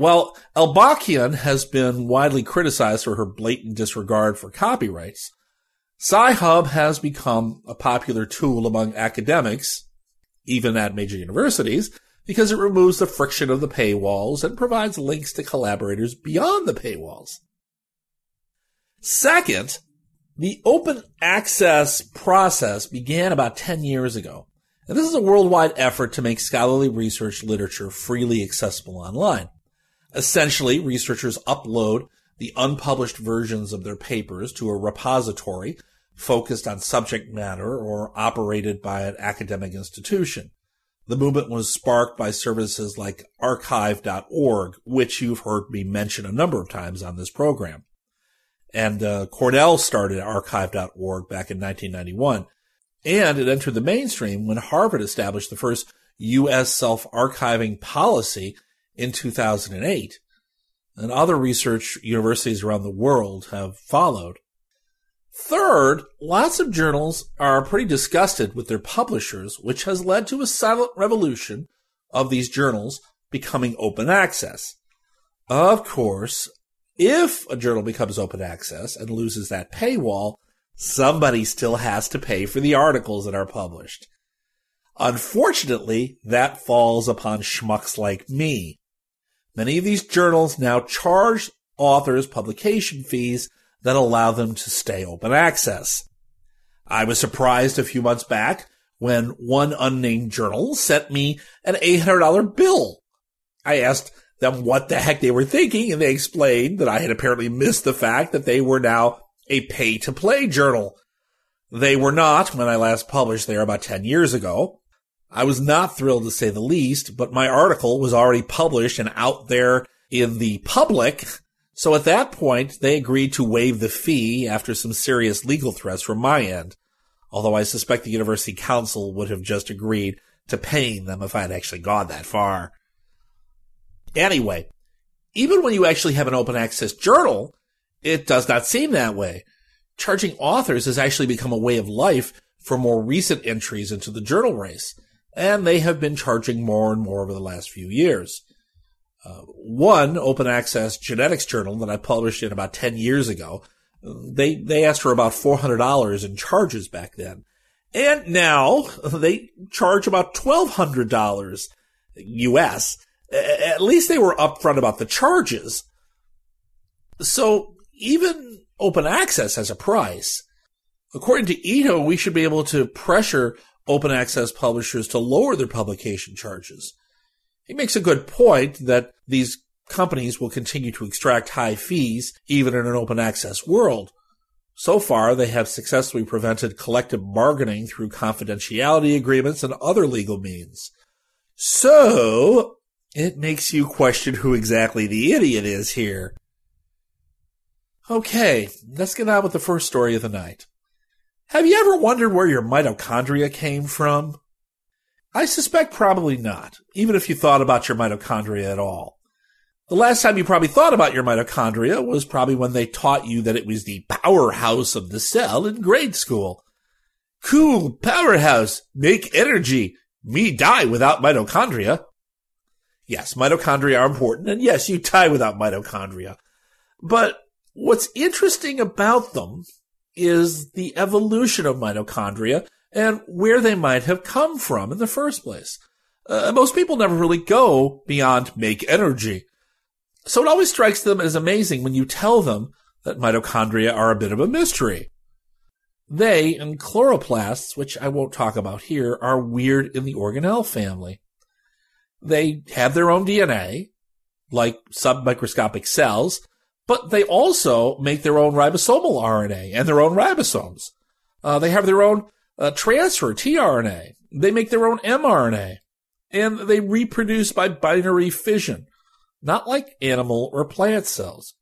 While Elbakyan has been widely criticized for her blatant disregard for copyrights, Sci-Hub has become a popular tool among academics, even at major universities, because it removes the friction of the paywalls and provides links to collaborators beyond the paywalls. Second, the open access process began about 10 years ago. And this is a worldwide effort to make scholarly research literature freely accessible online. Essentially, researchers upload the unpublished versions of their papers to a repository focused on subject matter or operated by an academic institution. The movement was sparked by services like arXiv.org, which you've heard me mention a number of times on this program. And uh, Cornell started arXiv.org back in 1991. And it entered the mainstream when Harvard established the first U.S. self-archiving policy in 2008. And other research universities around the world have followed. Third, lots of journals are pretty disgusted with their publishers, which has led to a silent revolution of these journals becoming open access. Of course, if a journal becomes open access and loses that paywall, somebody still has to pay for the articles that are published. Unfortunately, that falls upon schmucks like me. Many of these journals now charge authors publication fees that allow them to stay open access. I was surprised a few months back when one unnamed journal sent me an $800 bill I asked them what the heck they were thinking, and they explained that I had apparently missed the fact that they were now a pay to play journal. They were not when I last published there about 10 years ago. I was not thrilled to say the least, but my article was already published and out there in the public. So at that point, they agreed to waive the fee after some serious legal threats from my end. Although I suspect the university council would have just agreed to paying them if I had actually gone that far. Anyway, even when you actually have an open access journal, it does not seem that way. Charging authors has actually become a way of life for more recent entries into the journal race, and they have been charging more and more over the last few years. Uh, one open access genetics journal that I published in about 10 years ago, they, they asked for about $400 in charges back then. And now they charge about $1,200 US. At least they were upfront about the charges. So even open access has a price. According to Ito, we should be able to pressure open access publishers to lower their publication charges. He makes a good point that these companies will continue to extract high fees even in an open access world. So far, they have successfully prevented collective bargaining through confidentiality agreements and other legal means. So, it makes you question who exactly the idiot is here. Okay, let's get on with the first story of the night. Have you ever wondered where your mitochondria came from? I suspect probably not, even if you thought about your mitochondria at all. The last time you probably thought about your mitochondria was probably when they taught you that it was the powerhouse of the cell in grade school. Cool, powerhouse, make energy. Me die without mitochondria. Yes, mitochondria are important, and yes, you die without mitochondria. But what's interesting about them is the evolution of mitochondria and where they might have come from in the first place. Uh, most people never really go beyond make energy. So it always strikes them as amazing when you tell them that mitochondria are a bit of a mystery. They and chloroplasts, which I won't talk about here, are weird in the organelle family. They have their own DNA, like submicroscopic cells, but they also make their own ribosomal RNA and their own ribosomes. Uh, they have their own uh, transfer tRNA. They make their own mRNA, and they reproduce by binary fission not like animal or plant cells.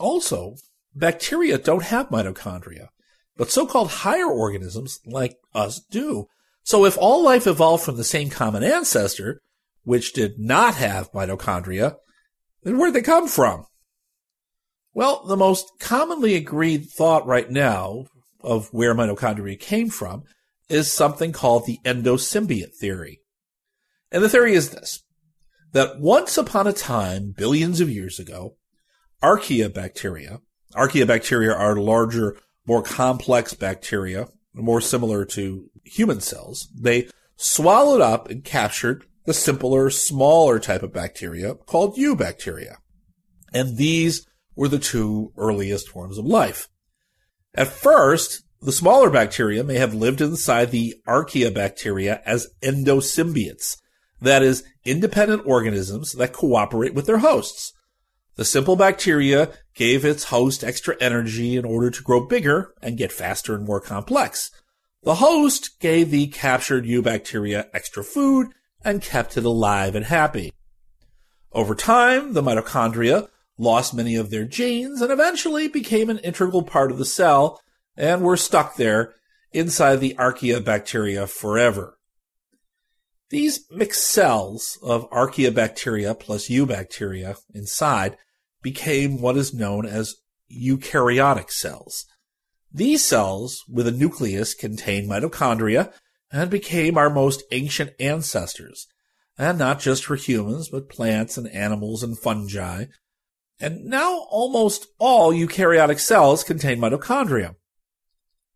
Also, bacteria don't have mitochondria, but so-called higher organisms like us do. So if all life evolved from the same common ancestor, which did not have mitochondria, then where'd they come from? Well, the most commonly agreed thought right now of where mitochondria came from is something called the endosymbiont theory. And the theory is this that once upon a time, billions of years ago, archaeobacteria, archaeobacteria are larger, more complex bacteria, more similar to human cells. They swallowed up and captured the simpler, smaller type of bacteria called eubacteria. And these were the two earliest forms of life. At first, the smaller bacteria may have lived inside the archaea bacteria as endosymbionts, that is, independent organisms that cooperate with their hosts. The simple bacteria gave its host extra energy in order to grow bigger and get faster and more complex. The host gave the captured eubacteria extra food and kept it alive and happy. Over time, the mitochondria lost many of their genes and eventually became an integral part of the cell and were stuck there inside the archaeobacteria forever. These mixed cells of archaeobacteria plus eubacteria inside became what is known as eukaryotic cells. These cells with a nucleus contain mitochondria and became our most ancient ancestors, and not just for humans, but plants and animals and fungi. And now almost all eukaryotic cells contain mitochondria.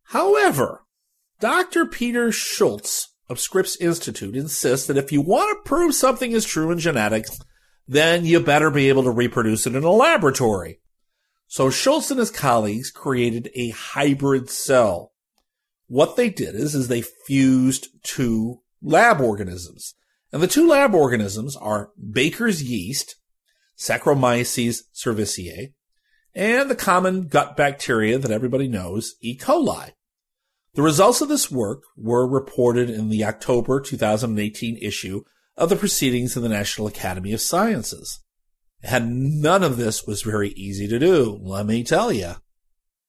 However, Dr. Peter Schultz of Scripps Institute insists that if you want to prove something is true in genetics, then you better be able to reproduce it in a laboratory. So Schultz and his colleagues created a hybrid cell. What they did is, is they fused two lab organisms And the two lab organisms are Baker's yeast, Saccharomyces cerevisiae, and the common gut bacteria that everybody knows, E. coli. The results of this work were reported in the October 2018 issue of the Proceedings of the National Academy of Sciences. And none of this was very easy to do, let me tell you.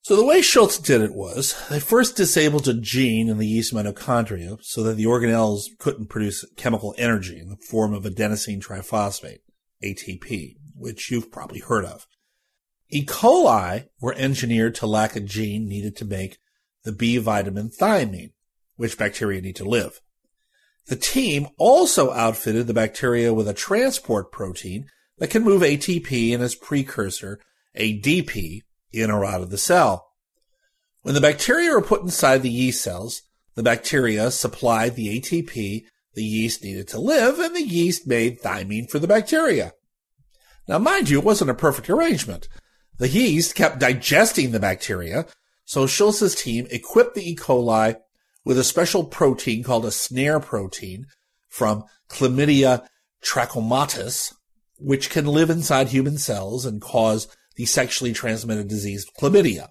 So the way Schultz did it was, they first disabled a gene in the yeast mitochondria so that the organelles couldn't produce chemical energy in the form of adenosine triphosphate, ATP, which you've probably heard of. E. coli were engineered to lack a gene needed to make the B vitamin thiamine, which bacteria need to live. The team also outfitted the bacteria with a transport protein that can move ATP and its precursor, ADP, in or out of the cell. When the bacteria are put inside the yeast cells, the bacteria supplied the ATP the yeast needed to live, and the yeast made thiamine for the bacteria. Now, mind you, it wasn't a perfect arrangement. The yeast kept digesting the bacteria, so Schultz's team equipped the E. coli with a special protein called a snare protein from Chlamydia trachomatis, which can live inside human cells and cause the sexually transmitted disease chlamydia.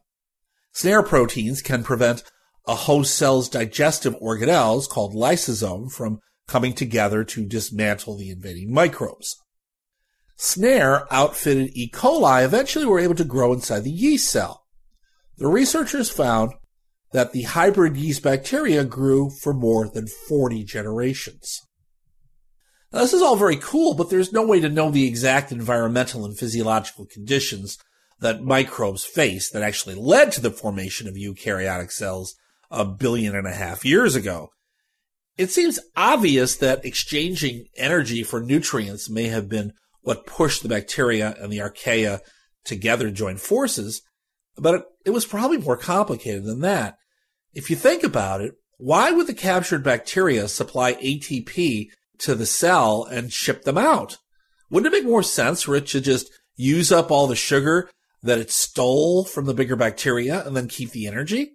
Snare proteins can prevent a host cell's digestive organelles called lysosome from coming together to dismantle the invading microbes. Snare outfitted E. coli eventually were able to grow inside the yeast cell. The researchers found that the hybrid yeast bacteria grew for more than 40 generations. Now, this is all very cool, but there's no way to know the exact environmental and physiological conditions that microbes face that actually led to the formation of eukaryotic cells a billion and a half years ago. It seems obvious that exchanging energy for nutrients may have been what pushed the bacteria and the archaea together to join forces, but it, it was probably more complicated than that. If you think about it, why would the captured bacteria supply ATP to the cell and ship them out? Wouldn't it make more sense for it to just use up all the sugar that it stole from the bigger bacteria and then keep the energy?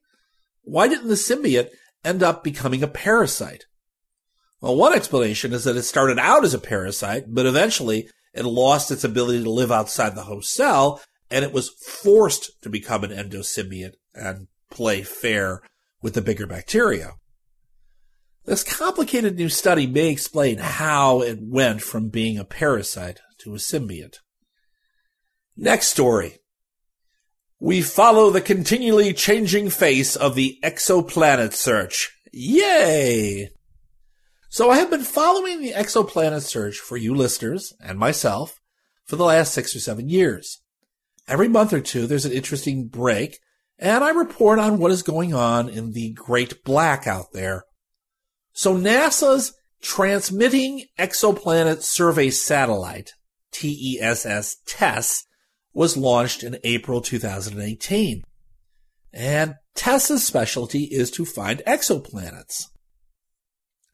Why didn't the symbiote end up becoming a parasite? Well, one explanation is that it started out as a parasite, but eventually it lost its ability to live outside the host cell and it was forced to become an endosymbiont and play fair with the bigger bacteria. This complicated new study may explain how it went from being a parasite to a symbiont. Next story. We follow the continually changing face of the exoplanet search. Yay! So I have been following the exoplanet search for you listeners and myself for the last six or seven years. Every month or two, there's an interesting break and I report on what is going on in the great black out there. So NASA's Transiting Exoplanet Survey Satellite, TESS TESS, was launched in April 2018. And TESS's specialty is to find exoplanets.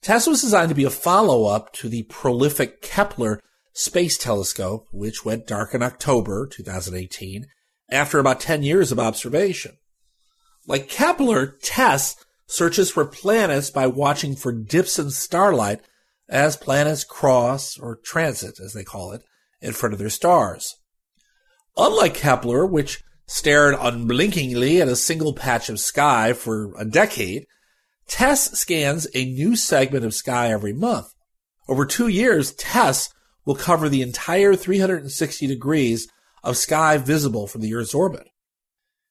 TESS was designed to be a follow-up to the prolific Kepler Space Telescope, which went dark in October 2018 after about 10 years of observation. Like Kepler, TESS searches for planets by watching for dips in starlight as planets cross or transit, as they call it, in front of their stars. Unlike Kepler, which stared unblinkingly at a single patch of sky for a decade, TESS scans a new segment of sky every month. Over two years, TESS will cover the entire 360 degrees of sky visible from the Earth's orbit.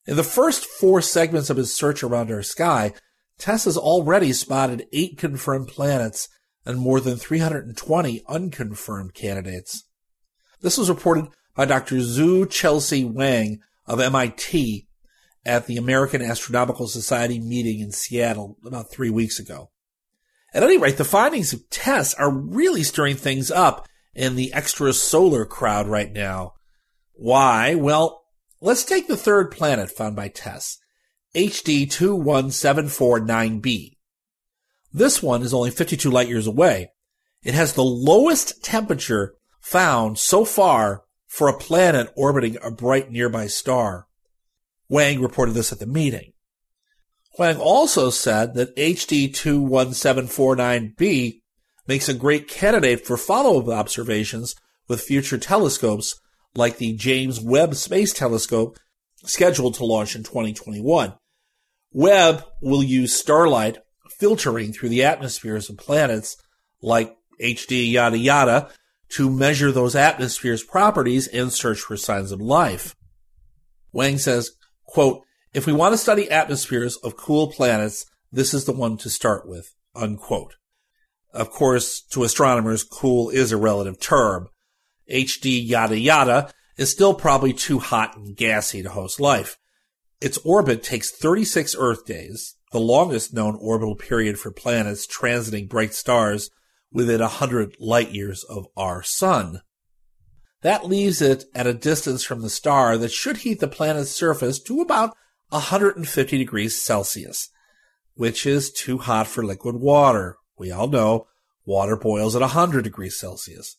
In the first four segments of his search around our sky, TESS has already spotted eight confirmed planets and more than 320 unconfirmed candidates. This was reported by Dr. Zhu Chelsea Wang of MIT at the American Astronomical Society meeting in Seattle about three weeks ago. At any rate, the findings of TESS are really stirring things up in the extrasolar crowd right now. Why? Well, let's take the third planet found by TESS, HD 21749b. This one is only 52 light years away. It has the lowest temperature found so far for a planet orbiting a bright nearby star. Wang reported this at the meeting. Wang also said that HD 21749b makes a great candidate for follow-up observations with future telescopes like the James Webb Space Telescope scheduled to launch in 2021. Webb will use starlight filtering through the atmospheres of planets like HD yada yada to measure those atmospheres properties and search for signs of life. Wang says, quote, if we want to study atmospheres of cool planets, this is the one to start with, unquote. Of course, to astronomers, cool is a relative term. HD yada yada is still probably too hot and gassy to host life. Its orbit takes 36 Earth days, the longest known orbital period for planets transiting bright stars within 100 light years of our sun. That leaves it at a distance from the star that should heat the planet's surface to about 150 degrees Celsius, which is too hot for liquid water. We all know water boils at 100 degrees Celsius.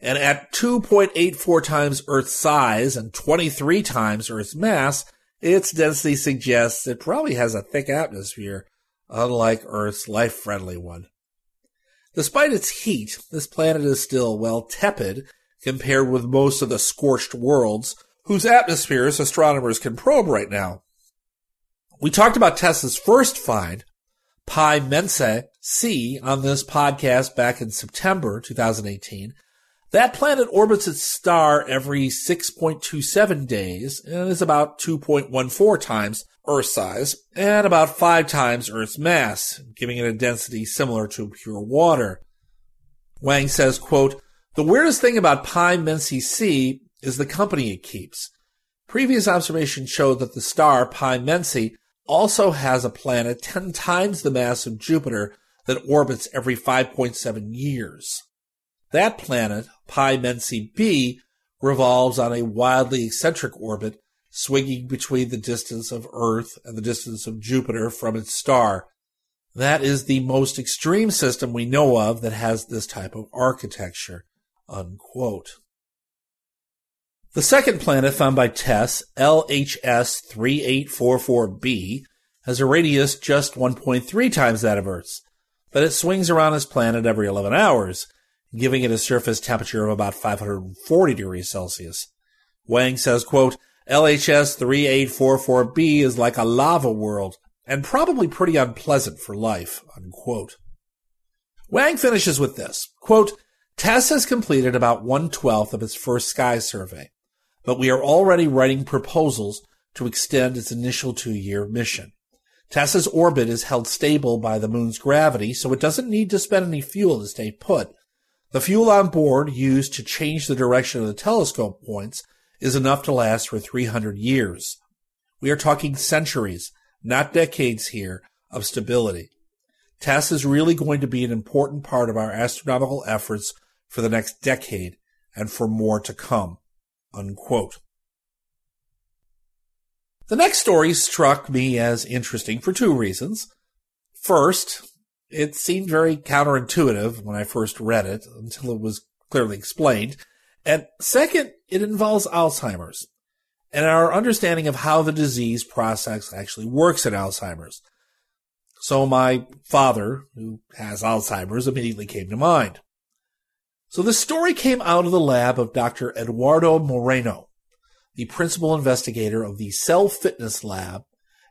And at 2.84 times Earth's size and 23 times Earth's mass, its density suggests it probably has a thick atmosphere, unlike Earth's life-friendly one. Despite its heat, this planet is still, well, tepid compared with most of the scorched worlds whose atmospheres astronomers can probe right now. We talked about TESS's first find, Pi Mensae C, on this podcast back in September 2018. That planet orbits its star every 6.27 days and is about 2.14 times Earth size and about 5 times Earth's mass, giving it a density similar to pure water. Wang says, quote, the weirdest thing about Pi Mensae C is the company it keeps. Previous observations showed that the star Pi Mensae also has a planet 10 times the mass of Jupiter that orbits every 5.7 years. That planet, Pi Mensae b, revolves on a wildly eccentric orbit, swinging between the distance of Earth and the distance of Jupiter from its star. That is the most extreme system we know of that has this type of architecture. Unquote. The second planet found by TESS, LHS 3844b, has a radius just 1.3 times that of Earth's, but it swings around its planet every 11 hours, giving it a surface temperature of about 540 degrees Celsius. Wang says, quote, LHS 3844b is like a lava world and probably pretty unpleasant for life, unquote. Wang finishes with this, quote, TESS has completed about one twelfth of its first sky survey but we are already writing proposals to extend its initial two-year mission. TESS's orbit is held stable by the moon's gravity, so it doesn't need to spend any fuel to stay put. The fuel on board used to change the direction of the telescope points is enough to last for 300 years. We are talking centuries, not decades here, of stability. TESS is really going to be an important part of our astronomical efforts for the next decade and for more to come. Unquote. The next story struck me as interesting for two reasons. First, it seemed very counterintuitive when I first read it until it was clearly explained. And second, it involves Alzheimer's and our understanding of how the disease process actually works in Alzheimer's. So my father, who has Alzheimer's, immediately came to mind. So the story came out of the lab of Dr. Eduardo Moreno, the principal investigator of the Cell Fitness Lab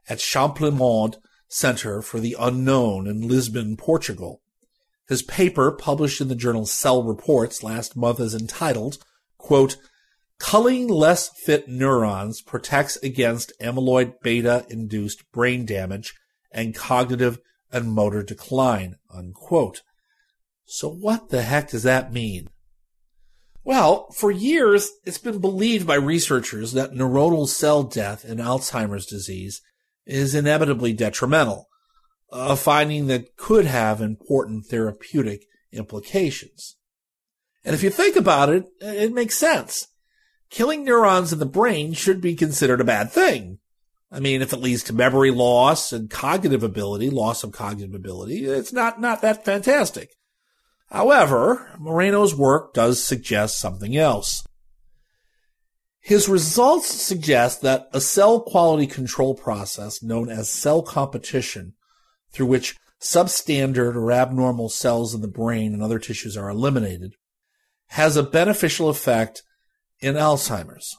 at Champalimaud Center for the Unknown in Lisbon, Portugal. His paper, published in the journal Cell Reports last month, is entitled, quote, Culling less fit neurons protects against amyloid beta induced brain damage and cognitive and motor decline, unquote. So what the heck does that mean? Well, for years, it's been believed by researchers that neuronal cell death in Alzheimer's disease is inevitably detrimental, a finding that could have important therapeutic implications. And if you think about it, it makes sense. Killing neurons in the brain should be considered a bad thing. I mean, if it leads to memory loss and cognitive ability, loss of cognitive ability, it's not, not that fantastic. However, Moreno's work does suggest something else. His results suggest that a cell quality control process known as cell competition, through which substandard or abnormal cells in the brain and other tissues are eliminated, has a beneficial effect in Alzheimer's,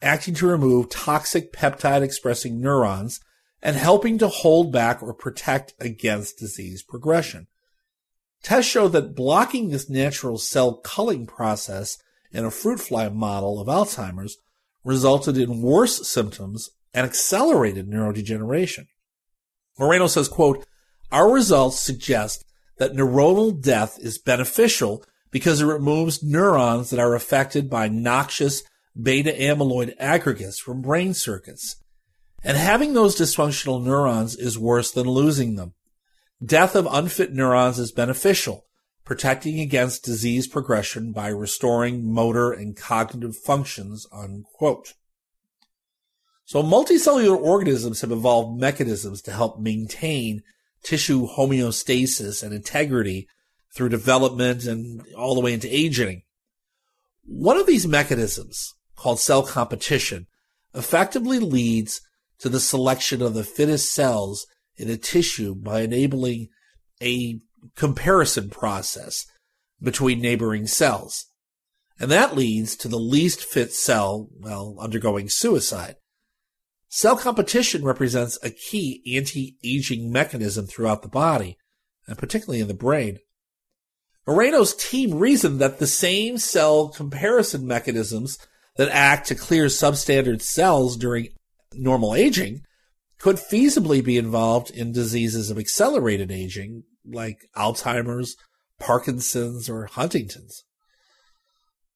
acting to remove toxic peptide expressing neurons and helping to hold back or protect against disease progression. Tests show that blocking this natural cell culling process in a fruit fly model of Alzheimer's resulted in worse symptoms and accelerated neurodegeneration. Moreno says, quote, our results suggest that neuronal death is beneficial because it removes neurons that are affected by noxious beta amyloid aggregates from brain circuits. And having those dysfunctional neurons is worse than losing them. Death of unfit neurons is beneficial, protecting against disease progression by restoring motor and cognitive functions, unquote. So multicellular organisms have evolved mechanisms to help maintain tissue homeostasis and integrity through development and all the way into aging. One of these mechanisms, called cell competition, effectively leads to the selection of the fittest cells in a tissue by enabling a comparison process between neighboring cells. And that leads to the least fit cell, well, undergoing suicide. Cell competition represents a key anti-aging mechanism throughout the body, and particularly in the brain. Moreno's team reasoned that the same cell comparison mechanisms that act to clear substandard cells during normal aging could feasibly be involved in diseases of accelerated aging, like Alzheimer's, Parkinson's, or Huntington's.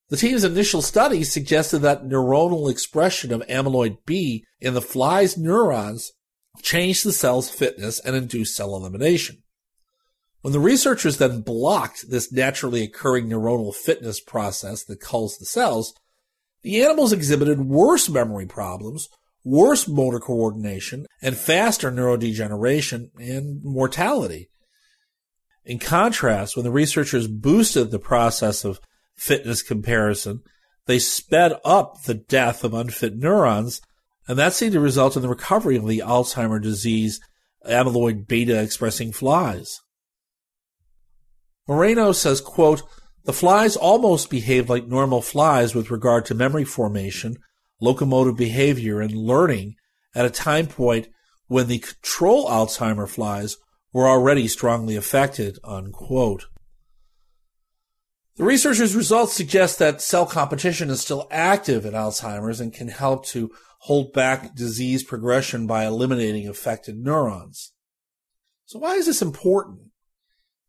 The team's initial studies suggested that neuronal expression of amyloid B in the fly's neurons changed the cell's fitness and induced cell elimination. When the researchers then blocked this naturally occurring neuronal fitness process that culls the cells, the animals exhibited worse memory problems, worse motor coordination, and faster neurodegeneration and mortality. In contrast, when the researchers boosted the process of fitness comparison, they sped up the death of unfit neurons, and that seemed to result in the recovery of the Alzheimer disease amyloid beta expressing flies. Moreno says, quote, the flies almost behaved like normal flies with regard to memory formation, locomotive behavior, and learning at a time point when the control Alzheimer flies were already strongly affected, unquote. The researchers' results suggest that cell competition is still active in Alzheimer's and can help to hold back disease progression by eliminating affected neurons. So why is this important?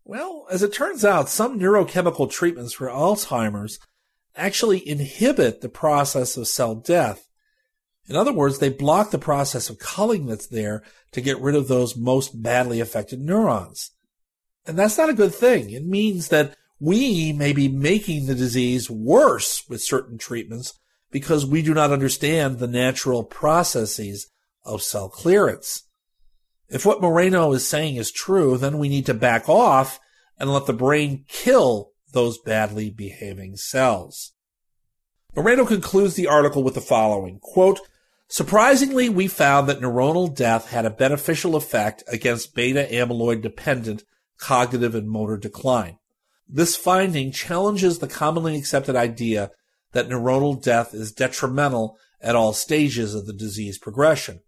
Well, as it turns out, some neurochemical treatments for Alzheimer's actually inhibit the process of cell death. In other words, they block the process of culling that's there to get rid of those most badly affected neurons. And that's not a good thing. It means that we may be making the disease worse with certain treatments because we do not understand the natural processes of cell clearance. If what Moreno is saying is true, then we need to back off and let the brain kill those badly behaving cells. Moreno concludes the article with the following quote, Surprisingly, we found that neuronal death had a beneficial effect against beta amyloid dependent cognitive and motor decline. This finding challenges the commonly accepted idea that neuronal death is detrimental at all stages of the disease progression.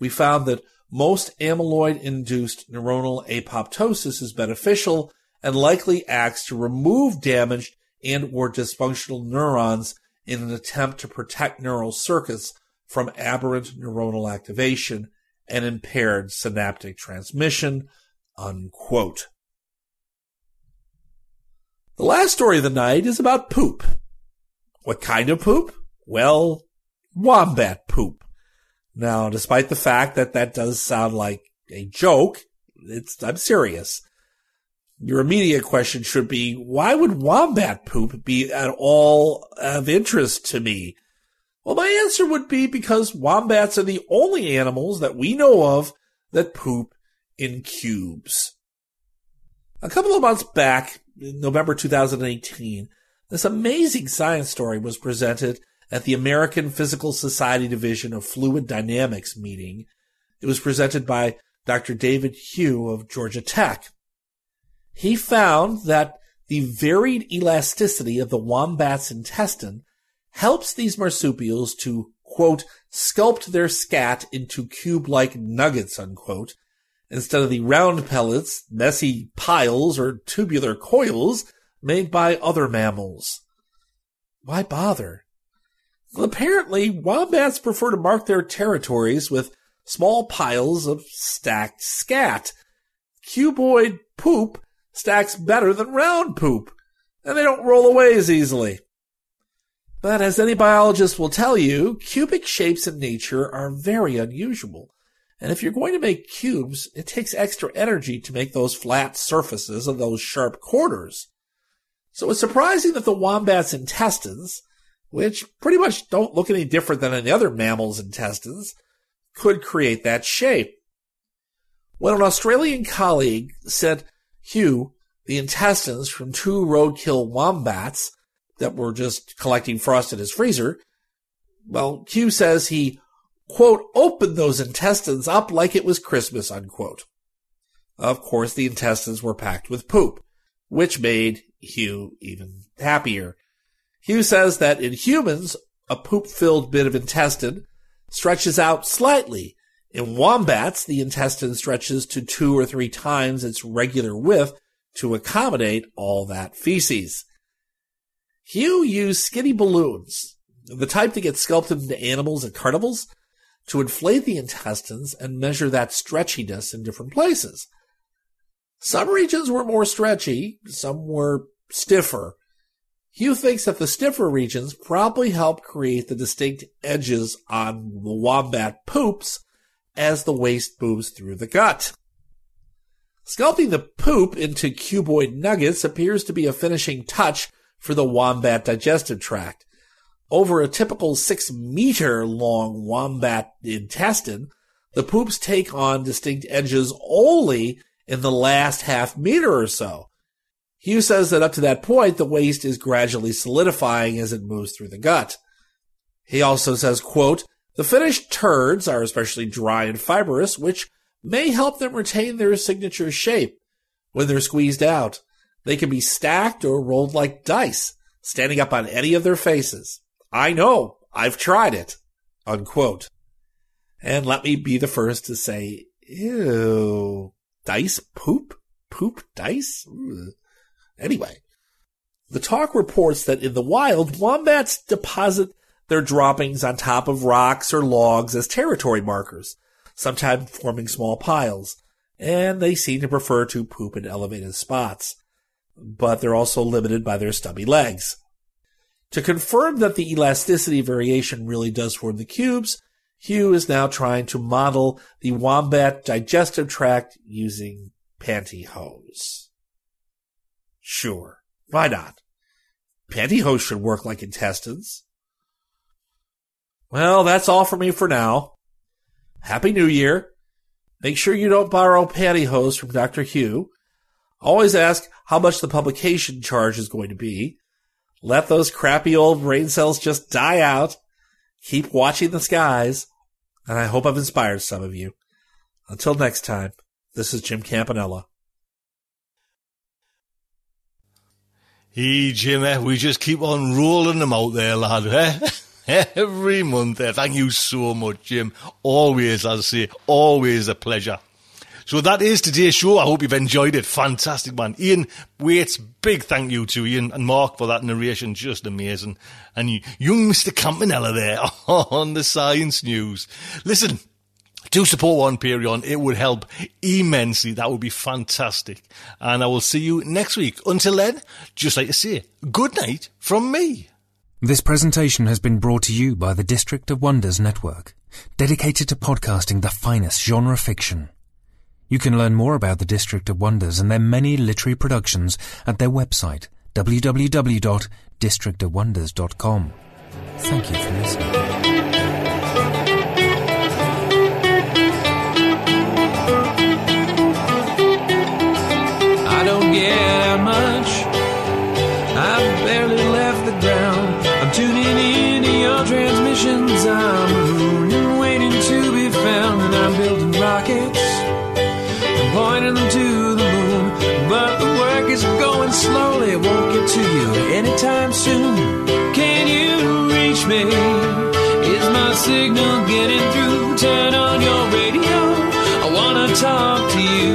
We found that most amyloid induced neuronal apoptosis is beneficial and likely acts to remove damaged and or dysfunctional neurons in an attempt to protect neural circuits from aberrant neuronal activation and impaired synaptic transmission, unquote. The last story of the night is about poop. What kind of poop? Well, wombat poop. Now, despite the fact that that does sound like a joke, it's, I'm serious. Your immediate question should be, why would wombat poop be at all of interest to me? Well, my answer would be because wombats are the only animals that we know of that poop in cubes. A couple of months back, November 2018, this amazing science story was presented at the American Physical Society Division of Fluid Dynamics meeting. It was presented by Dr. David Hu of Georgia Tech. He found that the varied elasticity of the wombat's intestine helps these marsupials to, quote, sculpt their scat into cube-like nuggets, unquote, instead of the round pellets, messy piles, or tubular coils made by other mammals. Why bother? Apparently, wombats prefer to mark their territories with small piles of stacked scat. Cuboid poop stacks better than round poop, and they don't roll away as easily. But as any biologist will tell you, cubic shapes in nature are very unusual. And if you're going to make cubes, it takes extra energy to make those flat surfaces and those sharp corners. So it's surprising that the wombat's intestines, which pretty much don't look any different than any other mammal's intestines, could create that shape. When an Australian colleague sent Hu the intestines from two roadkill wombats that were just collecting frost in his freezer, well, Hu says he, quote, opened those intestines up like it was Christmas, unquote. Of course, the intestines were packed with poop, which made Hu even happier. Hu says that in humans, a poop filled bit of intestine stretches out slightly. In wombats, the intestine stretches to two or three times its regular width to accommodate all that feces. Hu used skinny balloons, the type that get sculpted into animals at carnivals, to inflate the intestines and measure that stretchiness in different places. Some regions were more stretchy, some were stiffer. Hu thinks that the stiffer regions probably help create the distinct edges on the wombat poops as the waste moves through the gut. Sculpting the poop into cuboid nuggets appears to be a finishing touch for the wombat digestive tract. Over a typical six meter long wombat intestine, the poops take on distinct edges only in the last half meter or so. Hu says that up to that point, the waste is gradually solidifying as it moves through the gut. He also says, quote, the finished turds are especially dry and fibrous, which may help them retain their signature shape when they're squeezed out. They can be stacked or rolled like dice, standing up on any of their faces. I know, I've tried it. Unquote. And let me be the first to say, ew, dice poop? Poop dice? Anyway, the talk reports that in the wild, wombats deposit their droppings on top of rocks or logs as territory markers sometimes forming small piles, and they seem to prefer to poop in elevated spots. But they're also limited by their stubby legs. To confirm that the elasticity variation really does form the cubes, Hu is now trying to model the wombat digestive tract using pantyhose. Sure, why not? Pantyhose should work like intestines. Well, that's all for me for now. Happy New Year. Make sure you don't borrow pantyhose from Dr. Hu. Always ask how much the publication charge is going to be. Let those crappy old brain cells just die out. Keep watching the skies. And I hope I've inspired some of you. Until next time, this is Jim Campanella. Hey, Jimmy, we just keep on rolling them out there, lad, eh? [laughs] every month. Uh, thank you so much, Jim. Always, I say, always a pleasure. So that is today's show. I hope you've enjoyed it. Fantastic, man. Ian Whates, big thank you to Ian and Mark for that narration. Just amazing. And you, young Mr. Campanella there [laughs] on the Science News. Listen, do support One Period. It would help immensely. That would be fantastic. And I will see you next week. Until then, just like to say, good night from me. This presentation has been brought to you by the District of Wonders Network, dedicated to podcasting the finest genre fiction. You can learn more about the District of Wonders and their many literary productions at their website, www.districtofwonders.com. Thank you for listening. I don't get out much. I've barely left the ground. I'm tuning into your transmissions. I'm anytime soon. Can you reach me? Is my signal getting through? Turn on your radio. I wanna talk to you.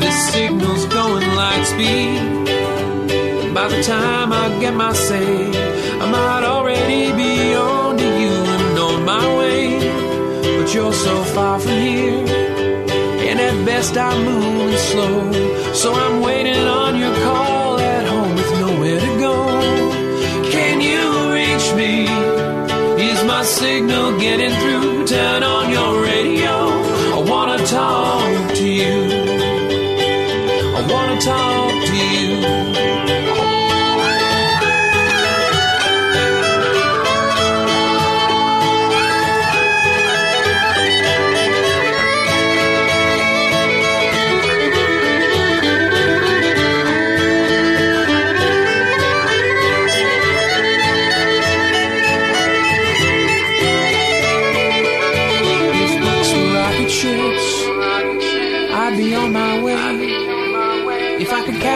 This signal's going light speed. By the time I get my say, I might already be on to you and on my way. But you're so far from here, best I'm moving slow. So I'm waiting on your call at home with nowhere to go. Can you reach me? Is my signal getting through? Turn on